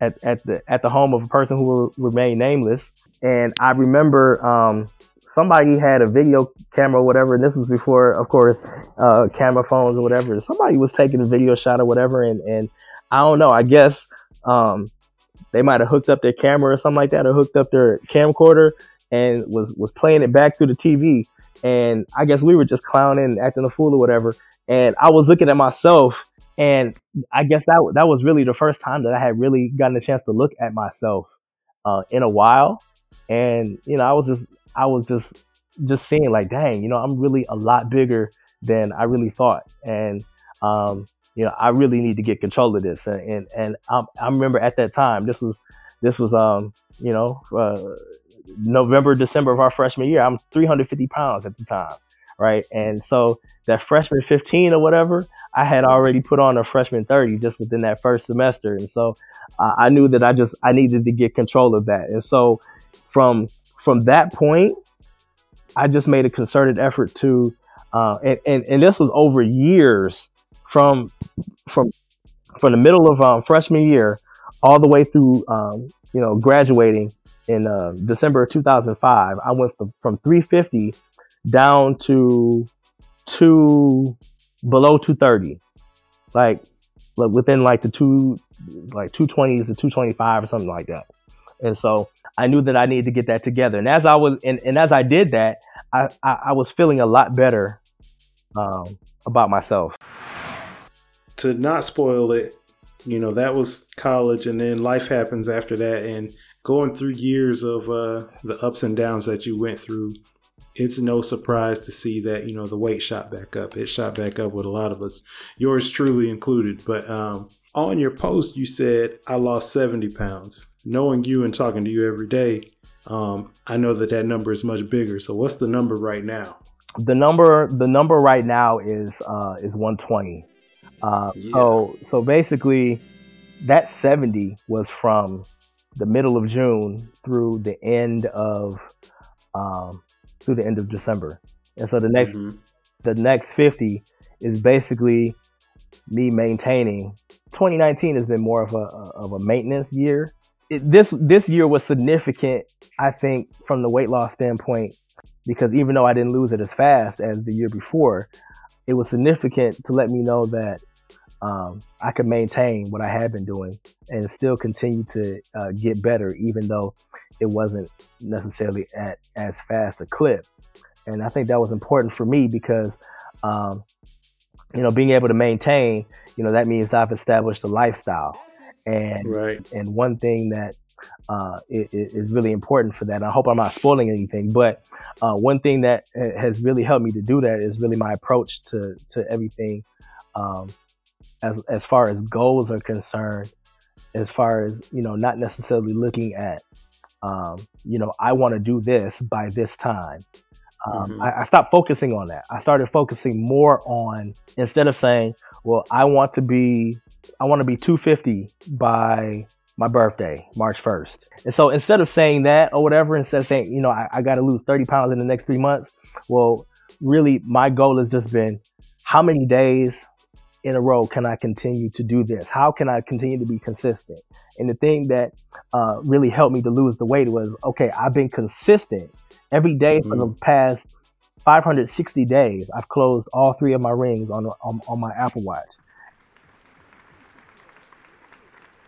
Speaker 3: at at the at the home of a person who will remain nameless, and I remember um somebody had a video camera or whatever, and this was before, of course, uh, camera phones or whatever. Somebody was taking a video shot or whatever, and and I don't know. I guess um, they might have hooked up their camera or something like that, or hooked up their camcorder and was was playing it back through the TV. And I guess we were just clowning acting a fool or whatever. And I was looking at myself, and I guess that that was really the first time that I had really gotten a chance to look at myself uh, in a while. And you know, I was just I was just just seeing like, dang, you know, I'm really a lot bigger than I really thought, and um, you know, I really need to get control of this. And and, and I, I remember at that time, this was this was um, you know, uh, November December of our freshman year. I'm 350 pounds at the time, right? And so that freshman 15 or whatever, I had already put on a freshman 30 just within that first semester, and so uh, I knew that I just I needed to get control of that, and so from from that point, I just made a concerted effort to, uh, and, and and this was over years from from from the middle of um, freshman year all the way through um, you know graduating in uh, December of 2005. I went from, from 350 down to two below 230, like like within like the two like 220s to 225 or something like that. And so I knew that I needed to get that together. And as I was, and, and as I did that, I, I, I was feeling a lot better um, about myself.
Speaker 2: To not spoil it, you know, that was college and then life happens after that and going through years of uh, the ups and downs that you went through, it's no surprise to see that, you know, the weight shot back up. It shot back up with a lot of us, yours truly included. But um, on your post, you said, I lost 70 pounds. Knowing you and talking to you every day, um, I know that that number is much bigger. So what's the number right now?
Speaker 3: The number, the number right now is uh, is 120. Uh,
Speaker 2: Yeah.
Speaker 3: So so basically, that 70 was from the middle of June through the end of um, through the end of December, and so the next
Speaker 2: Mhm.
Speaker 3: the next 50 is basically me maintaining 2019 has been more of a of a maintenance year it, this this year was significant i think from the weight loss standpoint because even though i didn't lose it as fast as the year before it was significant to let me know that um, i could maintain what i had been doing and still continue to uh, get better even though it wasn't necessarily at as fast a clip and I think that was important for me because, um, you know, being able to maintain, you know, that means I've established a lifestyle, and
Speaker 2: Right.
Speaker 3: and one thing that uh, i- i- is really important for that. And I hope I'm not spoiling anything, but uh, one thing that has really helped me to do that is really my approach to to everything, um, as as far as goals are concerned. As far as you know, not necessarily looking at, um, you know, I want to do this by this time. Um,
Speaker 2: Mhm.
Speaker 3: I, I stopped focusing on that. I started focusing more on instead of saying, "Well, I want to be, I want to be 250 by my birthday, March 1st." And so instead of saying that or whatever, instead of saying, you know, I, I got to lose 30 pounds in the next three months, well, really, my goal has just been, how many days in a row can I continue to do this? How can I continue to be consistent? And the thing that uh, really helped me to lose the weight was, okay, I've been consistent every day for the past 560 days. I've closed all three of my rings on on, on my Apple Watch.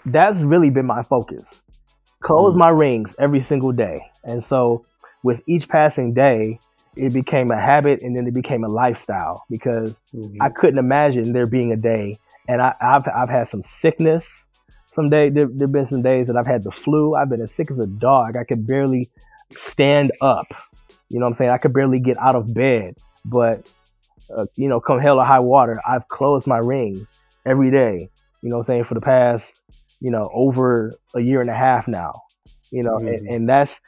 Speaker 3: That's really been my focus. Close
Speaker 2: Mm.
Speaker 3: my rings every single day. And so with each passing day, it became a habit and then it became a lifestyle because
Speaker 2: Mhm.
Speaker 3: I couldn't imagine there being a day and I, have I've had some sickness. Some day there have been some days that I've had the flu. I've been as sick as a dog. I could barely stand up. You know what I'm saying? I could barely get out of bed. But uh, you know, come hell or high water, I've closed my ring every day. You know what I'm saying? For the past, you know, over a year and a half now. You know, mm-hmm. and, and that's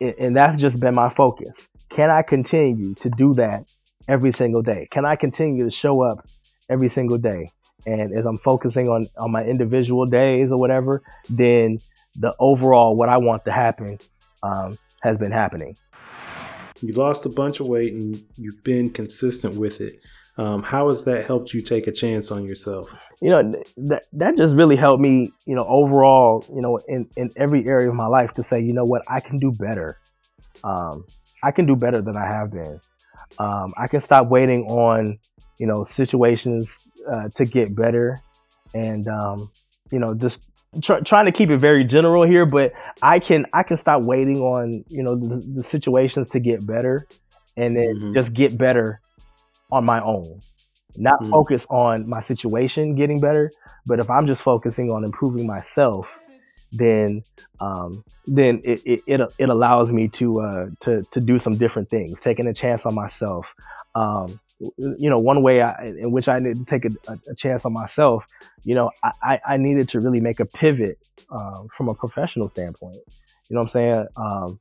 Speaker 3: and that's just been my focus. Can I continue to do that every single day? Can I continue to show up every single day? And as I'm focusing on on my individual days or whatever, then the overall what I want to happen um, has been happening.
Speaker 2: You lost a bunch of weight and you've been consistent with it. Um, how has that helped you take a chance on yourself?
Speaker 3: You know, that that just really helped me, you know, overall, you know, in, in every area of my life to say, you know what, I can do better. Um, I can do better than I have been. Um, I can stop waiting on, you know, situations uh, to get better, and um, you know, just tr- trying to keep it very general here. But I can I can stop waiting on you know the, the situations to get better, and then mm-hmm. just get better on my own. Not mm-hmm. focus on my situation getting better, but if I'm just focusing on improving myself, then um, then it, it, it, it allows me to uh, to to do some different things, taking a chance on myself. Um, you know, one way I, in which I needed to take a, a chance on myself, you know, I, I needed to really make a pivot um, from a professional standpoint. You know what I'm saying? Um,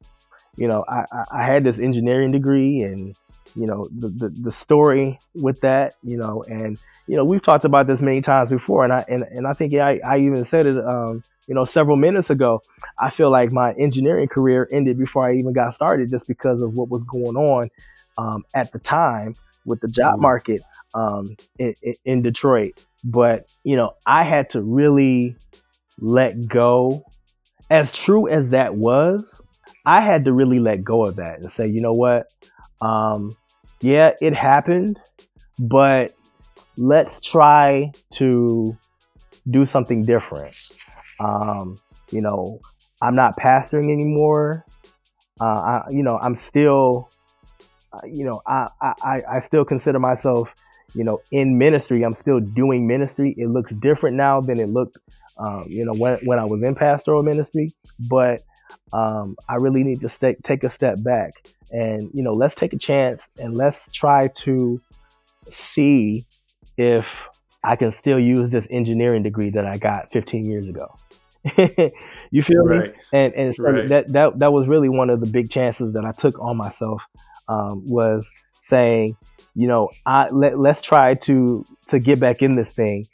Speaker 3: you know, I, I had this engineering degree and, you know, the, the, the, story with that, you know, and, you know, we've talked about this many times before. And I, and, and I think I, I even said it, um, you know, several minutes ago. I feel like my engineering career ended before I even got started just because of what was going on um, at the time with the job mm-hmm. market um, in, in Detroit. But you know, I had to really let go. As true as that was, I had to really let go of that and say, you know what? Um, yeah, it happened, but let's try to do something different. Um, you know, I'm not pastoring anymore. Uh, I, you know, I'm still you know, I, I, I still consider myself, you know, in ministry. I'm still doing ministry. It looks different now than it looked, um, you know, when, when I was in pastoral ministry. But um, I really need to stay, take a step back and, you know, let's take a chance and let's try to see if I can still use this engineering degree that I got 15 years ago. you feel right. me? And and so right. that that that was really one of the big chances that I took on myself um, was saying, you know, I, let, let's try to to get back in this thing.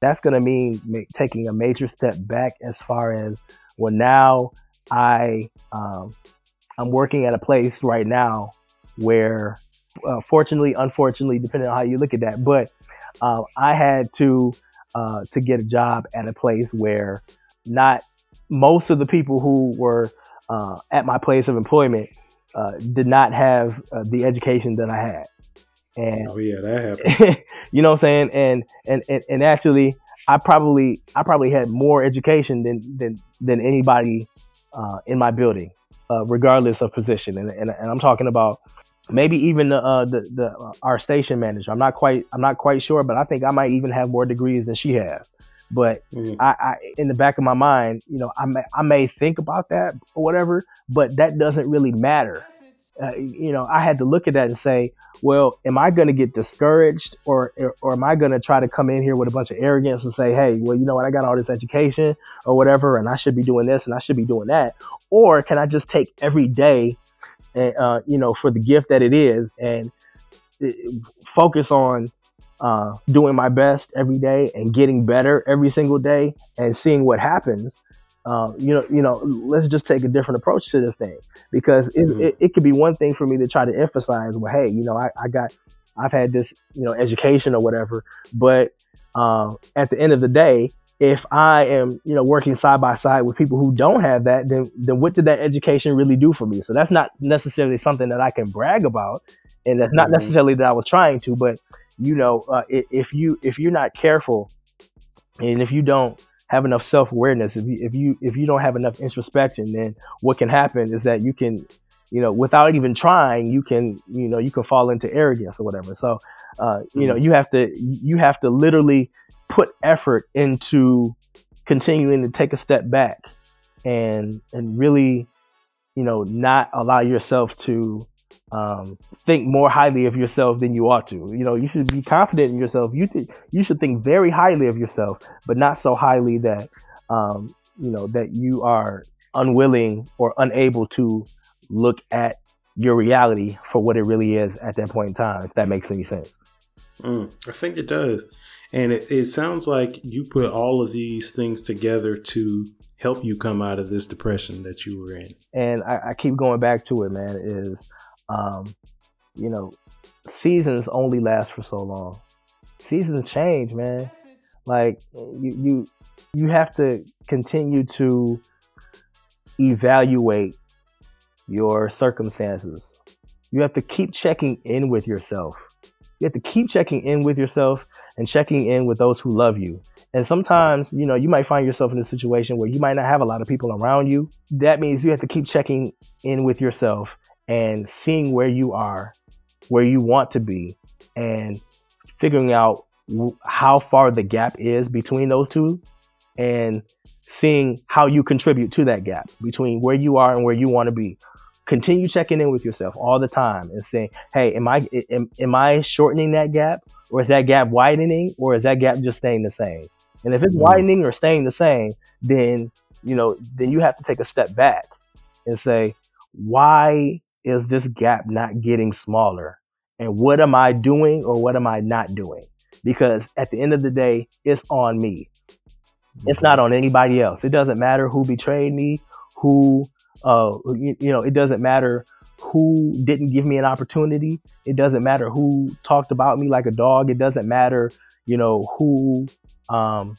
Speaker 3: That's going to mean taking a major step back as far as well. Now I um, I'm working at a place right now where, uh, fortunately, unfortunately, depending on how you look at that, but uh, I had to uh, to get a job at a place where not most of the people who were uh, at my place of employment uh, did not have uh, the education that I had.
Speaker 2: And oh yeah, that happened.
Speaker 3: you know what I'm saying? And, and and and actually, I probably I probably had more education than than than anybody uh, in my building, uh, regardless of position. And, and and I'm talking about maybe even the uh, the, the uh, our station manager. I'm not quite I'm not quite sure, but I think I might even have more degrees than she has. But mm-hmm. I, I, in the back of my mind, you know, I may, I may think about that or whatever, but that doesn't really matter. Uh, you know, I had to look at that and say, well, am I going to get discouraged or, or am I going to try to come in here with a bunch of arrogance and say, hey, well, you know what, I got all this education or whatever, and I should be doing this and I should be doing that? Or can I just take every day, uh, you know, for the gift that it is and uh, focus on uh, doing my best every day and getting better every single day and seeing what happens. Uh, you know, you know, let's just take a different approach to this thing because it, mm-hmm. it, it, could be one thing for me to try to emphasize, well, hey, you know, I, I got, I've had this, you know, education or whatever, but uh, at the end of the day, if I am, you know, working side by side with people who don't have that, then then what did that education really do for me? So that's not necessarily something that I can brag about, and that's not mm-hmm. necessarily that I was trying to, but you know, uh, if you if you're not careful, and if you don't have enough self awareness, if you if you if you don't have enough introspection, then what can happen is that you can, you know, without even trying, you can you know you can fall into arrogance or whatever. So Uh, you know, mm-hmm. you have to you have to literally put effort into continuing to take a step back and and really, you know, not allow yourself to um, think more highly of yourself than you ought to. You know, you should be confident in yourself. You th- you should think very highly of yourself, but not so highly that um, you know that you are unwilling or unable to look at your reality for what it really is at that point in time. If that makes any sense.
Speaker 2: Mm, I think it does, and it, it sounds like you put all of these things together to help you come out of this depression that you were in.
Speaker 3: And I, I keep going back to it, man. Is um, you know, seasons only last for so long. Seasons change, man. Like you you you have to continue to evaluate your circumstances. You have to keep checking in with yourself. You have to keep checking in with yourself and checking in with those who love you. And sometimes, you know, you might find yourself in a situation where you might not have a lot of people around you. That means you have to keep checking in with yourself and seeing where you are, where you want to be, and figuring out how far the gap is between those two and seeing how you contribute to that gap between where you are and where you want to be. Continue checking in with yourself all the time and saying, "Hey, am I am, am I shortening that gap or is that gap widening or is that gap just staying the same?" And if it's mm-hmm. widening or staying the same, then you know, then you have to take a step back and say, "Why is this gap not getting smaller? And what am I doing or what am I not doing? Because at the end of the day, it's on me. It's not on anybody else. It doesn't matter who betrayed me, who, uh, you, you know, it doesn't matter who didn't give me an opportunity. It doesn't matter who talked about me like a dog. It doesn't matter, you know, who, um,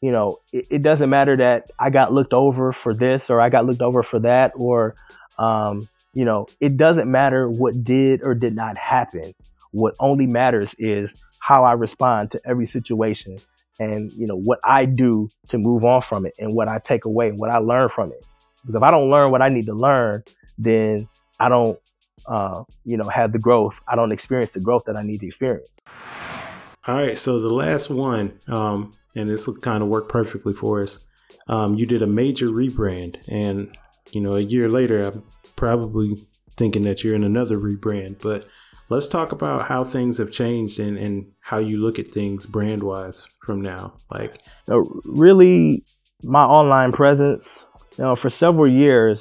Speaker 3: you know, it, it, doesn't matter that I got looked over for this or I got looked over for that or, um, you know, it doesn't matter what did or did not happen. What only matters is how I respond to every situation and, you know, what I do to move on from it and what I take away and what I learn from it. Because if I don't learn what I need to learn, then I don't, uh, you know, have the growth. I don't experience the growth that I need to experience.
Speaker 2: All right. So the last one, um, and this will kind of work perfectly for us. Um, you did a major rebrand, and you know, a year later, I'm probably thinking that you're in another rebrand. But let's talk about how things have changed and, and how you look at things brand wise from now. Like,
Speaker 3: really, my online presence, you know, for several years,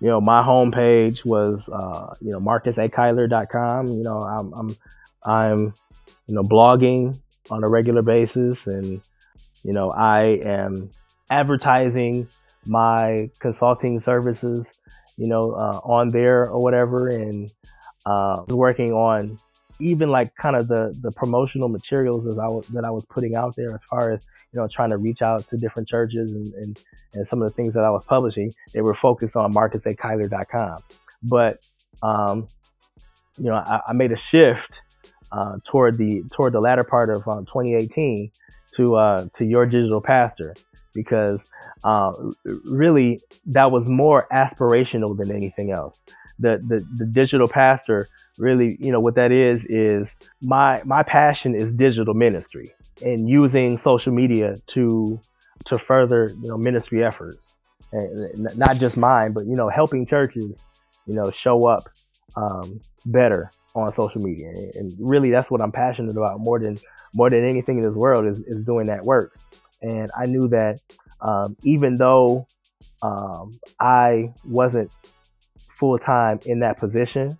Speaker 3: you know, my homepage was, uh, you know, marcusacylar.com. You know, I'm, I'm, I'm, you know, blogging on a regular basis and, you know, I am advertising my consulting services you know, uh, on there or whatever, and uh, working on even like kind of the the promotional materials as I was that I was putting out there as far as you know trying to reach out to different churches and and, and some of the things that I was publishing. They were focused on marcusacylar.com, but um, you know I, I made a shift uh, toward the toward the latter part of um, 2018 to uh, to your digital pastor because uh, really that was more aspirational than anything else. The, the the digital pastor really, you know, what that is is my my passion is digital ministry and using social media to to further you know ministry efforts, and not just mine, but you know helping churches, you know, show up um, better on social media, and really that's what I'm passionate about more than more than anything in this world is, is doing that work. And I knew that um, even though um, I wasn't full time in that position,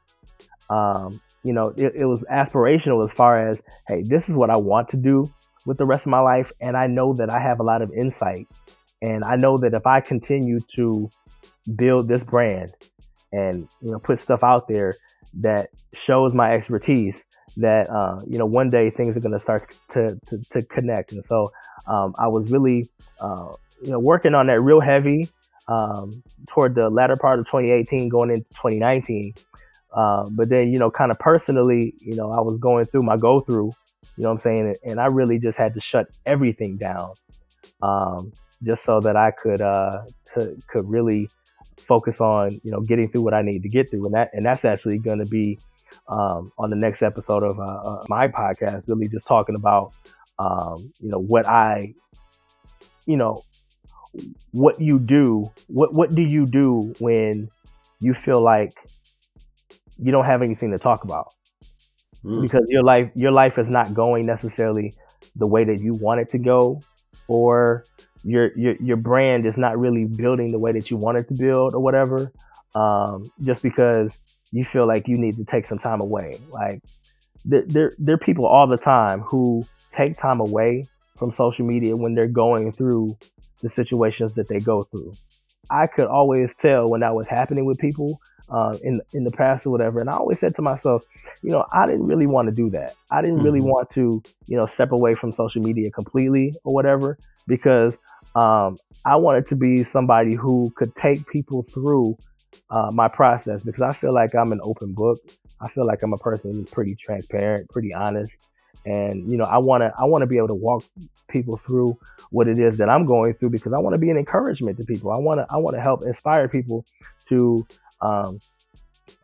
Speaker 3: um, you know, it, it, was aspirational as far as, hey, this is what I want to do with the rest of my life. And I know that I have a lot of insight. And I know that if I continue to build this brand and, you know, put stuff out there that shows my expertise, that, uh, you know, one day things are going to start to, to connect. And so um, I was really, uh, you know, working on that real heavy um, toward the latter part of 2018, going into 2019. Uh, but then, you know, kind of personally, you know, I was going through my go through, you know what I'm saying? And I really just had to shut everything down um, just so that I could, uh, to, could really focus on, you know, getting through what I need to get through. And that, and that's actually going to be um, on the next episode of uh, uh, my podcast, really just talking about, um, you know, what I, you know, what you do. What what do you do when you feel like you don't have anything to talk about mm. because your life your life is not going necessarily the way that you want it to go, or your your your brand is not really building the way that you want it to build, or whatever. Um, just because you feel like you need to take some time away. Like there, there, there are people all the time who take time away from social media when they're going through the situations that they go through. I could always tell when that was happening with people uh, in in the past or whatever, and I always said to myself, you know, I didn't really want to do that. I didn't mm-hmm. really want to, you know, step away from social media completely or whatever because um, I wanted to be somebody who could take people through uh, my process because I feel like I'm an open book. I feel like I'm a person who's pretty transparent, pretty honest, and you know I want to I want to be able to walk people through what it is that I'm going through because I want to be an encouragement to people. I want to I want to help inspire people to um,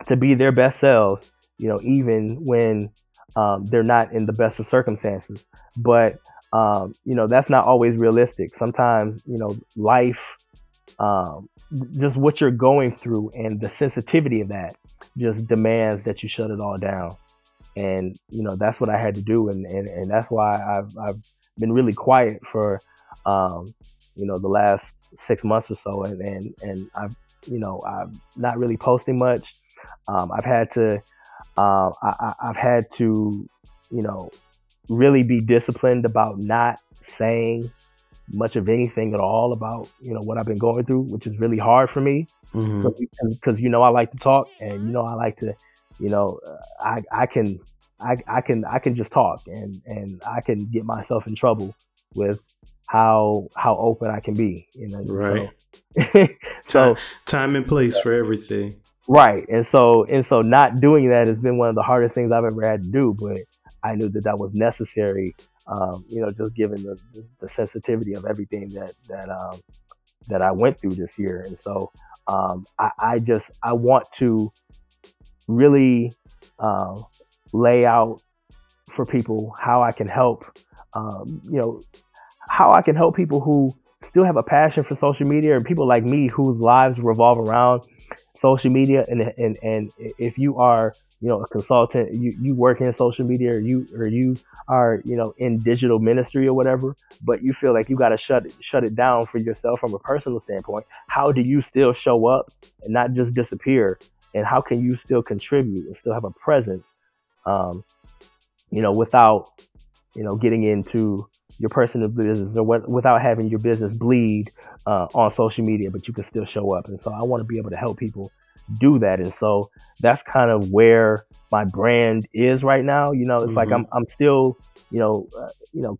Speaker 3: to be their best selves. You know, even when um, they're not in the best of circumstances. But um, you know that's not always realistic. Sometimes you know life um, just what you're going through and the sensitivity of that just demands that you shut it all down. And, you know, that's what I had to do. And, and, and that's why I've, I've been really quiet for, um, you know, the last six months or so. And, and, and I've, you know, I'm not really posting much. Um, I've had to, uh, I, I've had to, you know, really be disciplined about not saying much of anything at all about you know what I've been going through, which is really hard for me because mm-hmm. you know I like to talk and you know I like to you know uh, I I can I, I can I can just talk and and I can get myself in trouble with how how open I can be you know
Speaker 2: right.
Speaker 3: So, so
Speaker 2: time, time and place for everything.
Speaker 3: Right and so and so not doing that has been one of the hardest things I've ever had to do but I knew that that was necessary um, you know, just given the, the, sensitivity of everything that that um, that I went through this year, and so um, I, I, just I want to really uh, lay out for people how I can help, um, you know, how I can help people who still have a passion for social media and people like me whose lives revolve around social media. And and and if you are you know a consultant you you work in social media or you or you are you know in digital ministry or whatever but you feel like you got to shut shut it down for yourself from a personal standpoint how do you still show up and not just disappear and how can you still contribute and still have a presence um you know without you know getting into your personal business or what, without having your business bleed uh, on social media, but you can still show up. And so I want to be able to help people do that. And so that's kind of where my brand is right now. You know, it's mm-hmm. like I'm I'm still, you know, uh, you know,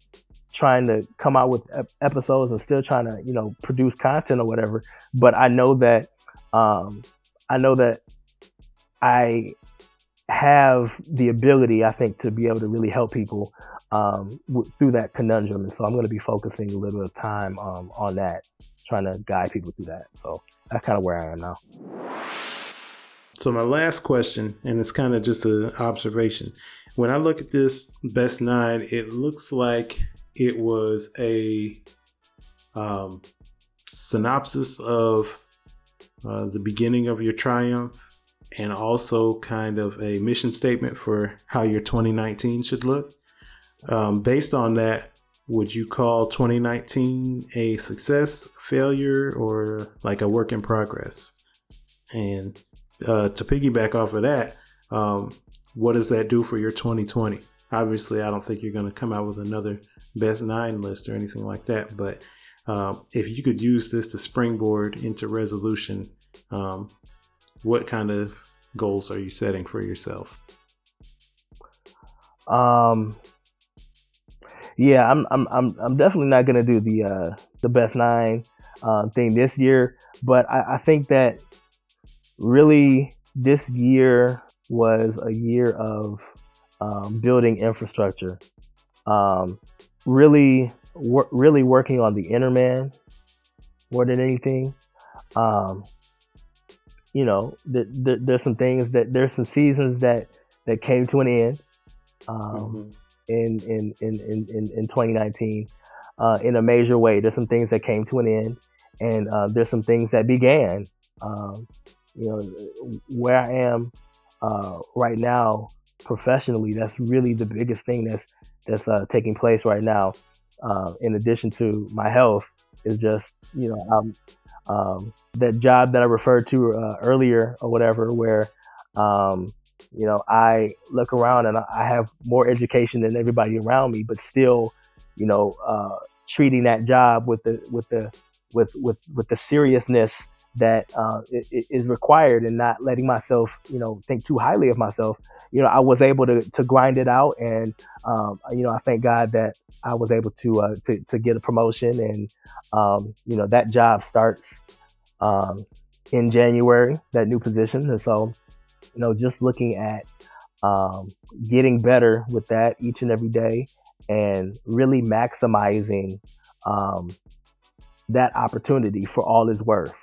Speaker 3: trying to come out with episodes and still trying to, you know, produce content or whatever. But I know that um, I know that I have the ability, I think, to be able to really help people um, w- through that conundrum. And so I'm going to be focusing a little bit of time um, on that, trying to guide people through that. So that's kind of where I am now.
Speaker 2: So my last question, and it's kind of just an observation. When I look at this best nine, it looks like it was a um, synopsis of uh, the beginning of your triumph and also kind of a mission statement for how your 2019 should look. Um, based on that, would you call 2019 a success, failure, or like a work in progress? And uh, to piggyback off of that, um, what does that do for your 2020? Obviously, I don't think you're going to come out with another best nine list or anything like that. But um, if you could use this to springboard into resolution, um, what kind of goals are you setting for yourself?
Speaker 3: Um, yeah, I'm I'm I'm I'm definitely not gonna do the uh, the best nine uh, thing this year, but I, I think that really this year was a year of um, building infrastructure, um, really wor- really working on the inner man more than anything. Um, you know, th- th- there's some things that there's some seasons that that came to an end um, mm-hmm. in, in, in, in, in 2019 uh, in a major way. There's some things that came to an end, and uh, there's some things that began. Um, you know, where I am uh, right now professionally, that's really the biggest thing that's that's uh, taking place right now. Uh, in addition to my health, is just you know um, um, that job that I referred to uh, earlier or whatever, where um, you know I look around and I have more education than everybody around me, but still, you know, uh, treating that job with the with the with with with the seriousness that uh, is required and not letting myself, you know, think too highly of myself. You know, I was able to to grind it out, and um, you know, I thank God that I was able to uh, to to get a promotion, and um, you know, that job starts um, in January, that new position, and so you know, just looking at um, getting better with that each and every day, and really maximizing um, that opportunity for all it's worth.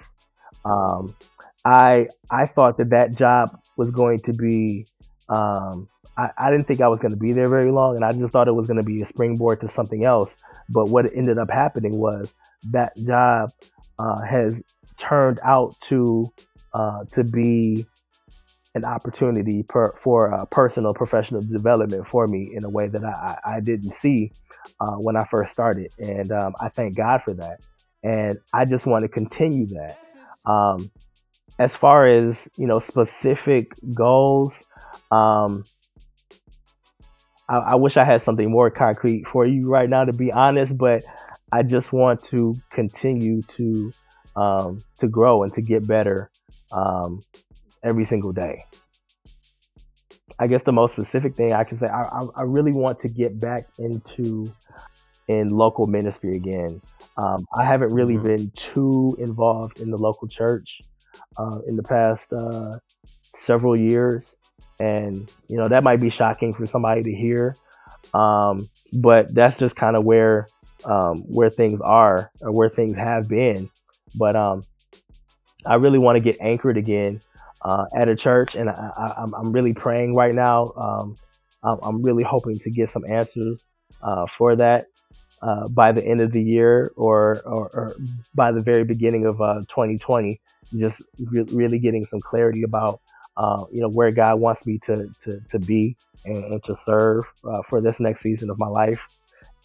Speaker 3: Um, I I thought that that job was going to be. Um, I, I didn't think I was going to be there very long, and I just thought it was going to be a springboard to something else. But what ended up happening was that job uh, has turned out to uh, to be an opportunity per, for uh, personal professional development for me in a way that I, I didn't see uh, when I first started, and um, I thank God for that. And I just want to continue that. Um, as far as you know, specific goals, um, I, I wish I had something more concrete for you right now, to be honest. But I just want to continue to um, to grow and to get better um, every single day. I guess the most specific thing I can say, I, I really want to get back into in local ministry again. Um, I haven't really mm-hmm. been too involved in the local church uh, in the past uh, several years, and you know that might be shocking for somebody to hear, um, but that's just kind of where um, where things are or where things have been. But um, I really want to get anchored again uh, at a church, and I, am really praying right now. Um, I'm, I'm, really hoping to get some answers uh, for that uh, by the end of the year or, or, or by the very beginning of 2020. Uh, just re- really getting some clarity about uh, you know where God wants me to to, to be and, and to serve uh, for this next season of my life.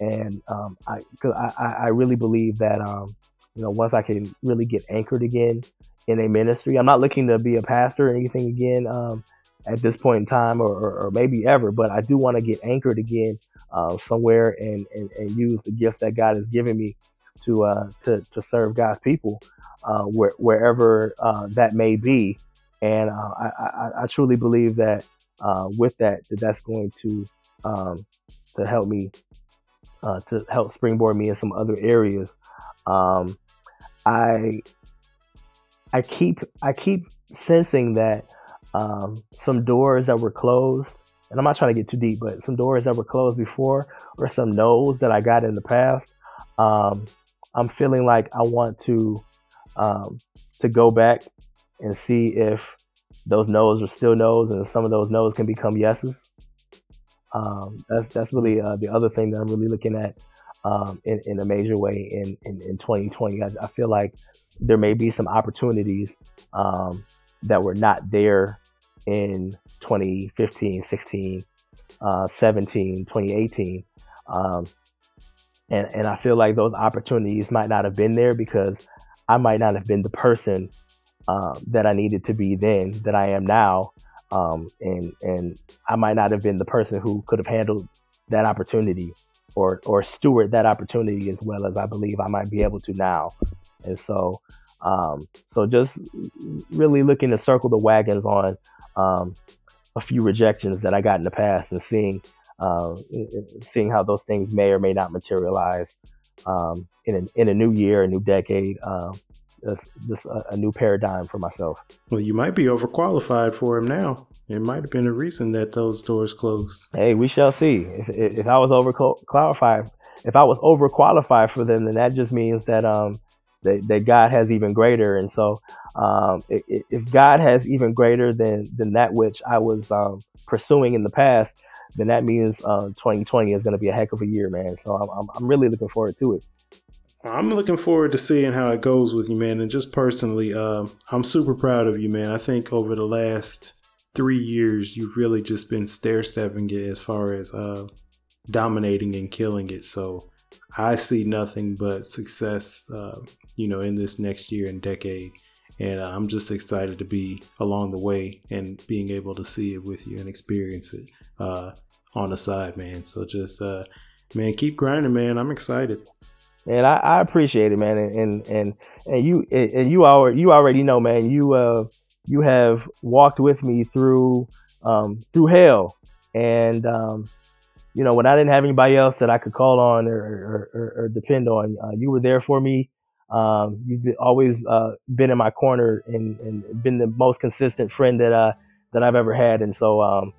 Speaker 3: And um, I, cause I, I really believe that um, you know once I can really get anchored again in a ministry, I'm not looking to be a pastor or anything again. Um, at this point in time or, or, or maybe ever, but I do want to get anchored again uh, somewhere and, and, and use the gifts that God has given me to uh, to, to serve God's people uh, where, wherever uh, that may be. And uh, I, I, I, truly believe that uh, with that, that that's going to um, to help me to help springboard me in some other areas. Um, I I keep I keep sensing that um, some doors that were closed, and I'm not trying to get too deep, but some doors that were closed before, or some no's that I got in the past. Um, I'm feeling like I want to um, to go back and see if those no's are still no's, and some of those no's can become yeses. Um, that's that's really uh, the other thing that I'm really looking at um, in, in a major way in in, in 2020. I, I, feel like there may be some opportunities um, that were not there in 2015, 16, uh, 17, 2018. Um, and, and I feel like those opportunities might not have been there because I might not have been the person uh, that I needed to be then that I am now. Um, and, and I might not have been the person who could have handled that opportunity or, or steward that opportunity as well as I believe I might be able to now. And so um, so just really looking to circle the wagons on um, a few rejections that I got in the past and seeing uh, seeing how those things may or may not materialize um, in a, in a new year, a new decade. Uh, this, a, a, new paradigm for myself.
Speaker 2: Well, you might be overqualified for him now. It might have been a reason that those doors closed.
Speaker 3: Hey, we shall see. If, if I was overqualified, if I was overqualified for them, then that just means that um, that, that God has even greater. And so, um, if God has even greater than than that which I was um, pursuing in the past, then that means uh, 2020 is going to be a heck of a year, man. So I'm, I'm really looking forward to it.
Speaker 2: I'm looking forward to seeing how it goes with you, man. And just personally, uh, I'm super proud of you, man. I think over the last three years, you've really just been stair stepping it as far as uh, dominating and killing it. So I see nothing but success, uh, you know, in this next year and decade. And I'm just excited to be along the way and being able to see it with you and experience it uh, on the side, man. So just, uh, man, keep grinding, man. I'm excited.
Speaker 3: And I, I appreciate it, man. And and and you and you already you already know, man. You uh you have walked with me through um through hell, and um you know, when I didn't have anybody else that I could call on or, or, or, or depend on, uh, you were there for me. Um, you've been, always uh, been in my corner and, and been the most consistent friend that uh, that I've ever had. And so, um,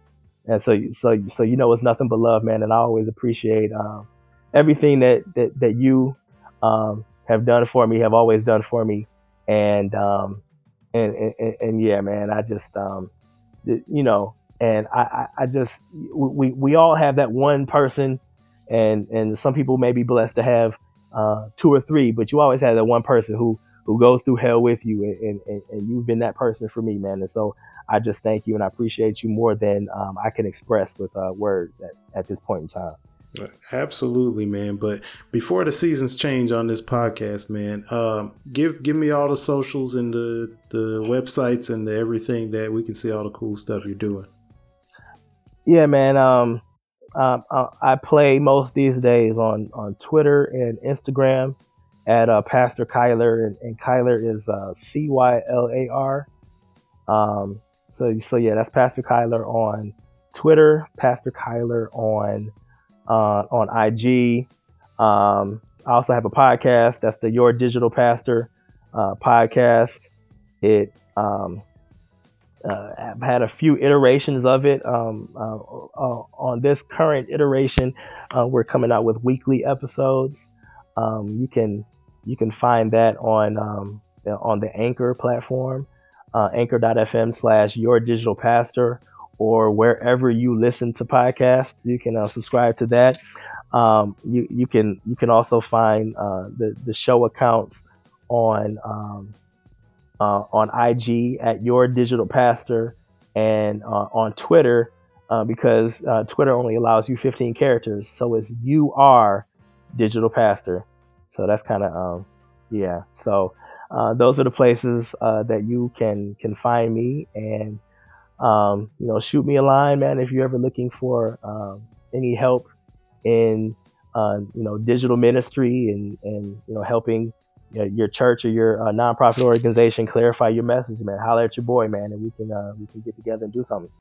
Speaker 3: and so, so, so you know, it's nothing but love, man. And I always appreciate um, everything that that, that you um, have done for me, have always done for me. And um, and, and, and yeah, man, I just um, you know, and I, I, I just we, we all have that one person and and some people may be blessed to have uh, two or three but you always have that one person who who goes through hell with you and, and, and you've been that person for me man and so I just thank you and I appreciate you more than um, I can express with uh, words at, at this point in time.
Speaker 2: Absolutely, man. But before the seasons change on this podcast, man, um, give give me all the socials and the the websites and the everything that we can see all the cool stuff you're doing.
Speaker 3: Yeah, man. Um, um, I play most these days on on Twitter and Instagram at uh, Pastor Cylar, and, and Cylar is uh, C Y L A R. Um, so so yeah, that's Pastor Cylar on Twitter, Pastor Cylar on uh, on IG. Um, I also have a podcast. That's the Your Digital Pastor uh, podcast. It um, uh, I've had a few iterations of it. Um, uh, uh, on this current iteration, uh, we're coming out with weekly episodes. Um, you can you can find that on um, on the Anchor platform, uh, Anchor.fm slash Your Digital Pastor, or wherever you listen to podcasts. You can uh, subscribe to that. Um, you you can you can also find the the show accounts on um, uh, on IG at Your Digital Pastor and uh, on Twitter uh, because uh, Twitter only allows you 15 characters. So it's You Are Digital Pastor. So that's kind of, um, yeah. So uh, those are the places uh, that you can can find me and um, you know shoot me a line, man. If you're ever looking for um, any help in you know digital ministry and and you know helping your church or your uh, nonprofit organization clarify your message, man. Holler at your boy, man, and we can uh, we can get together and do something.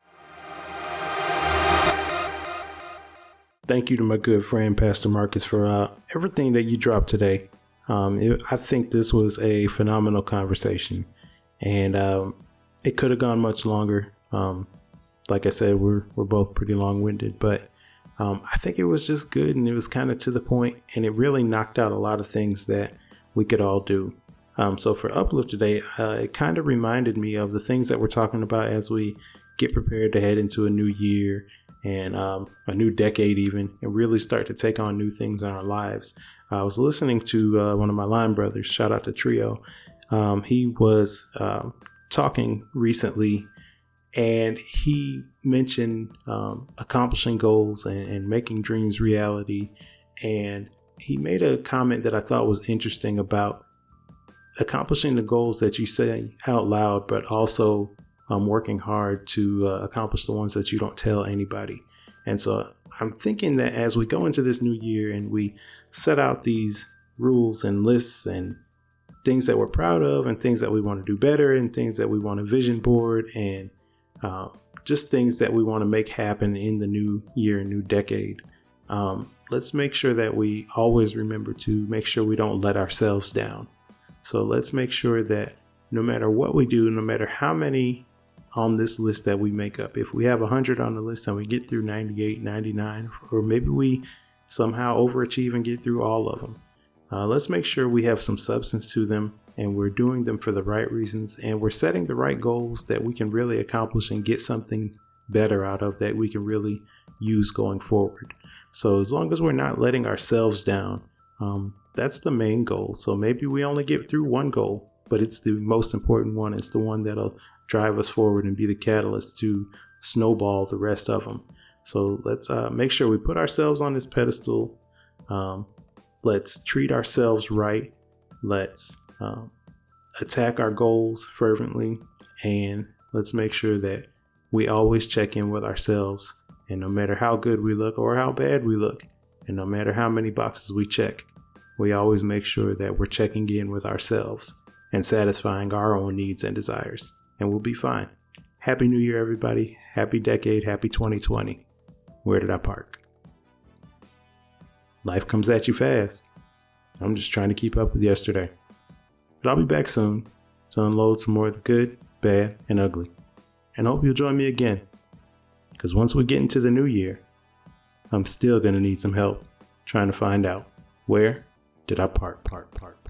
Speaker 2: Thank you to my good friend Pastor Marcus for uh, everything that you dropped today. Um, it, I think this was a phenomenal conversation, and um, it could have gone much longer. Um, like I said, we're we're both pretty long winded, but um, I think it was just good, and it was kind of to the point, and it really knocked out a lot of things that we could all do. Um, so for Uplift today, uh, it kind of reminded me of the things that we're talking about as we get prepared to head into a new year and um, a new decade, even, and really start to take on new things in our lives. I was listening to uh, one of my line brothers, shout out to Trio. Um, he was uh, talking recently and he mentioned um, accomplishing goals and, and making dreams reality. And he made a comment that I thought was interesting about accomplishing the goals that you say out loud, but also um, working hard to uh, accomplish the ones that you don't tell anybody. And so I'm thinking that as we go into this new year and we set out these rules and lists and things that we're proud of and things that we want to do better and things that we want to vision board and uh, just things that we want to make happen in the new year new decade. Um, let's make sure that we always remember to make sure we don't let ourselves down. So let's make sure that no matter what we do, no matter how many on this list that we make up, if we have 100 on the list and we get through 98, 99, or maybe we somehow overachieve and get through all of them, uh, let's make sure we have some substance to them and we're doing them for the right reasons and we're setting the right goals that we can really accomplish and get something better out of that we can really use going forward. So, as long as we're not letting ourselves down, um, that's the main goal. So, maybe we only get through one goal, but it's the most important one. It's the one that'll drive us forward and be the catalyst to snowball the rest of them. So, let's uh, make sure we put ourselves on this pedestal. Um, let's treat ourselves right. Let's um, attack our goals fervently. And let's make sure that we always check in with ourselves. And no matter how good we look or how bad we look, and no matter how many boxes we check, we always make sure that we're checking in with ourselves and satisfying our own needs and desires. And we'll be fine. Happy New Year, everybody. Happy decade. Happy 2020. Where did I park? Life comes at you fast. I'm just trying to keep up with yesterday. But I'll be back soon to unload some more of the good, bad, and ugly. And hope you'll join me again. Because once we get into the new year, I'm still going to need some help trying to find out where did I park, park, park.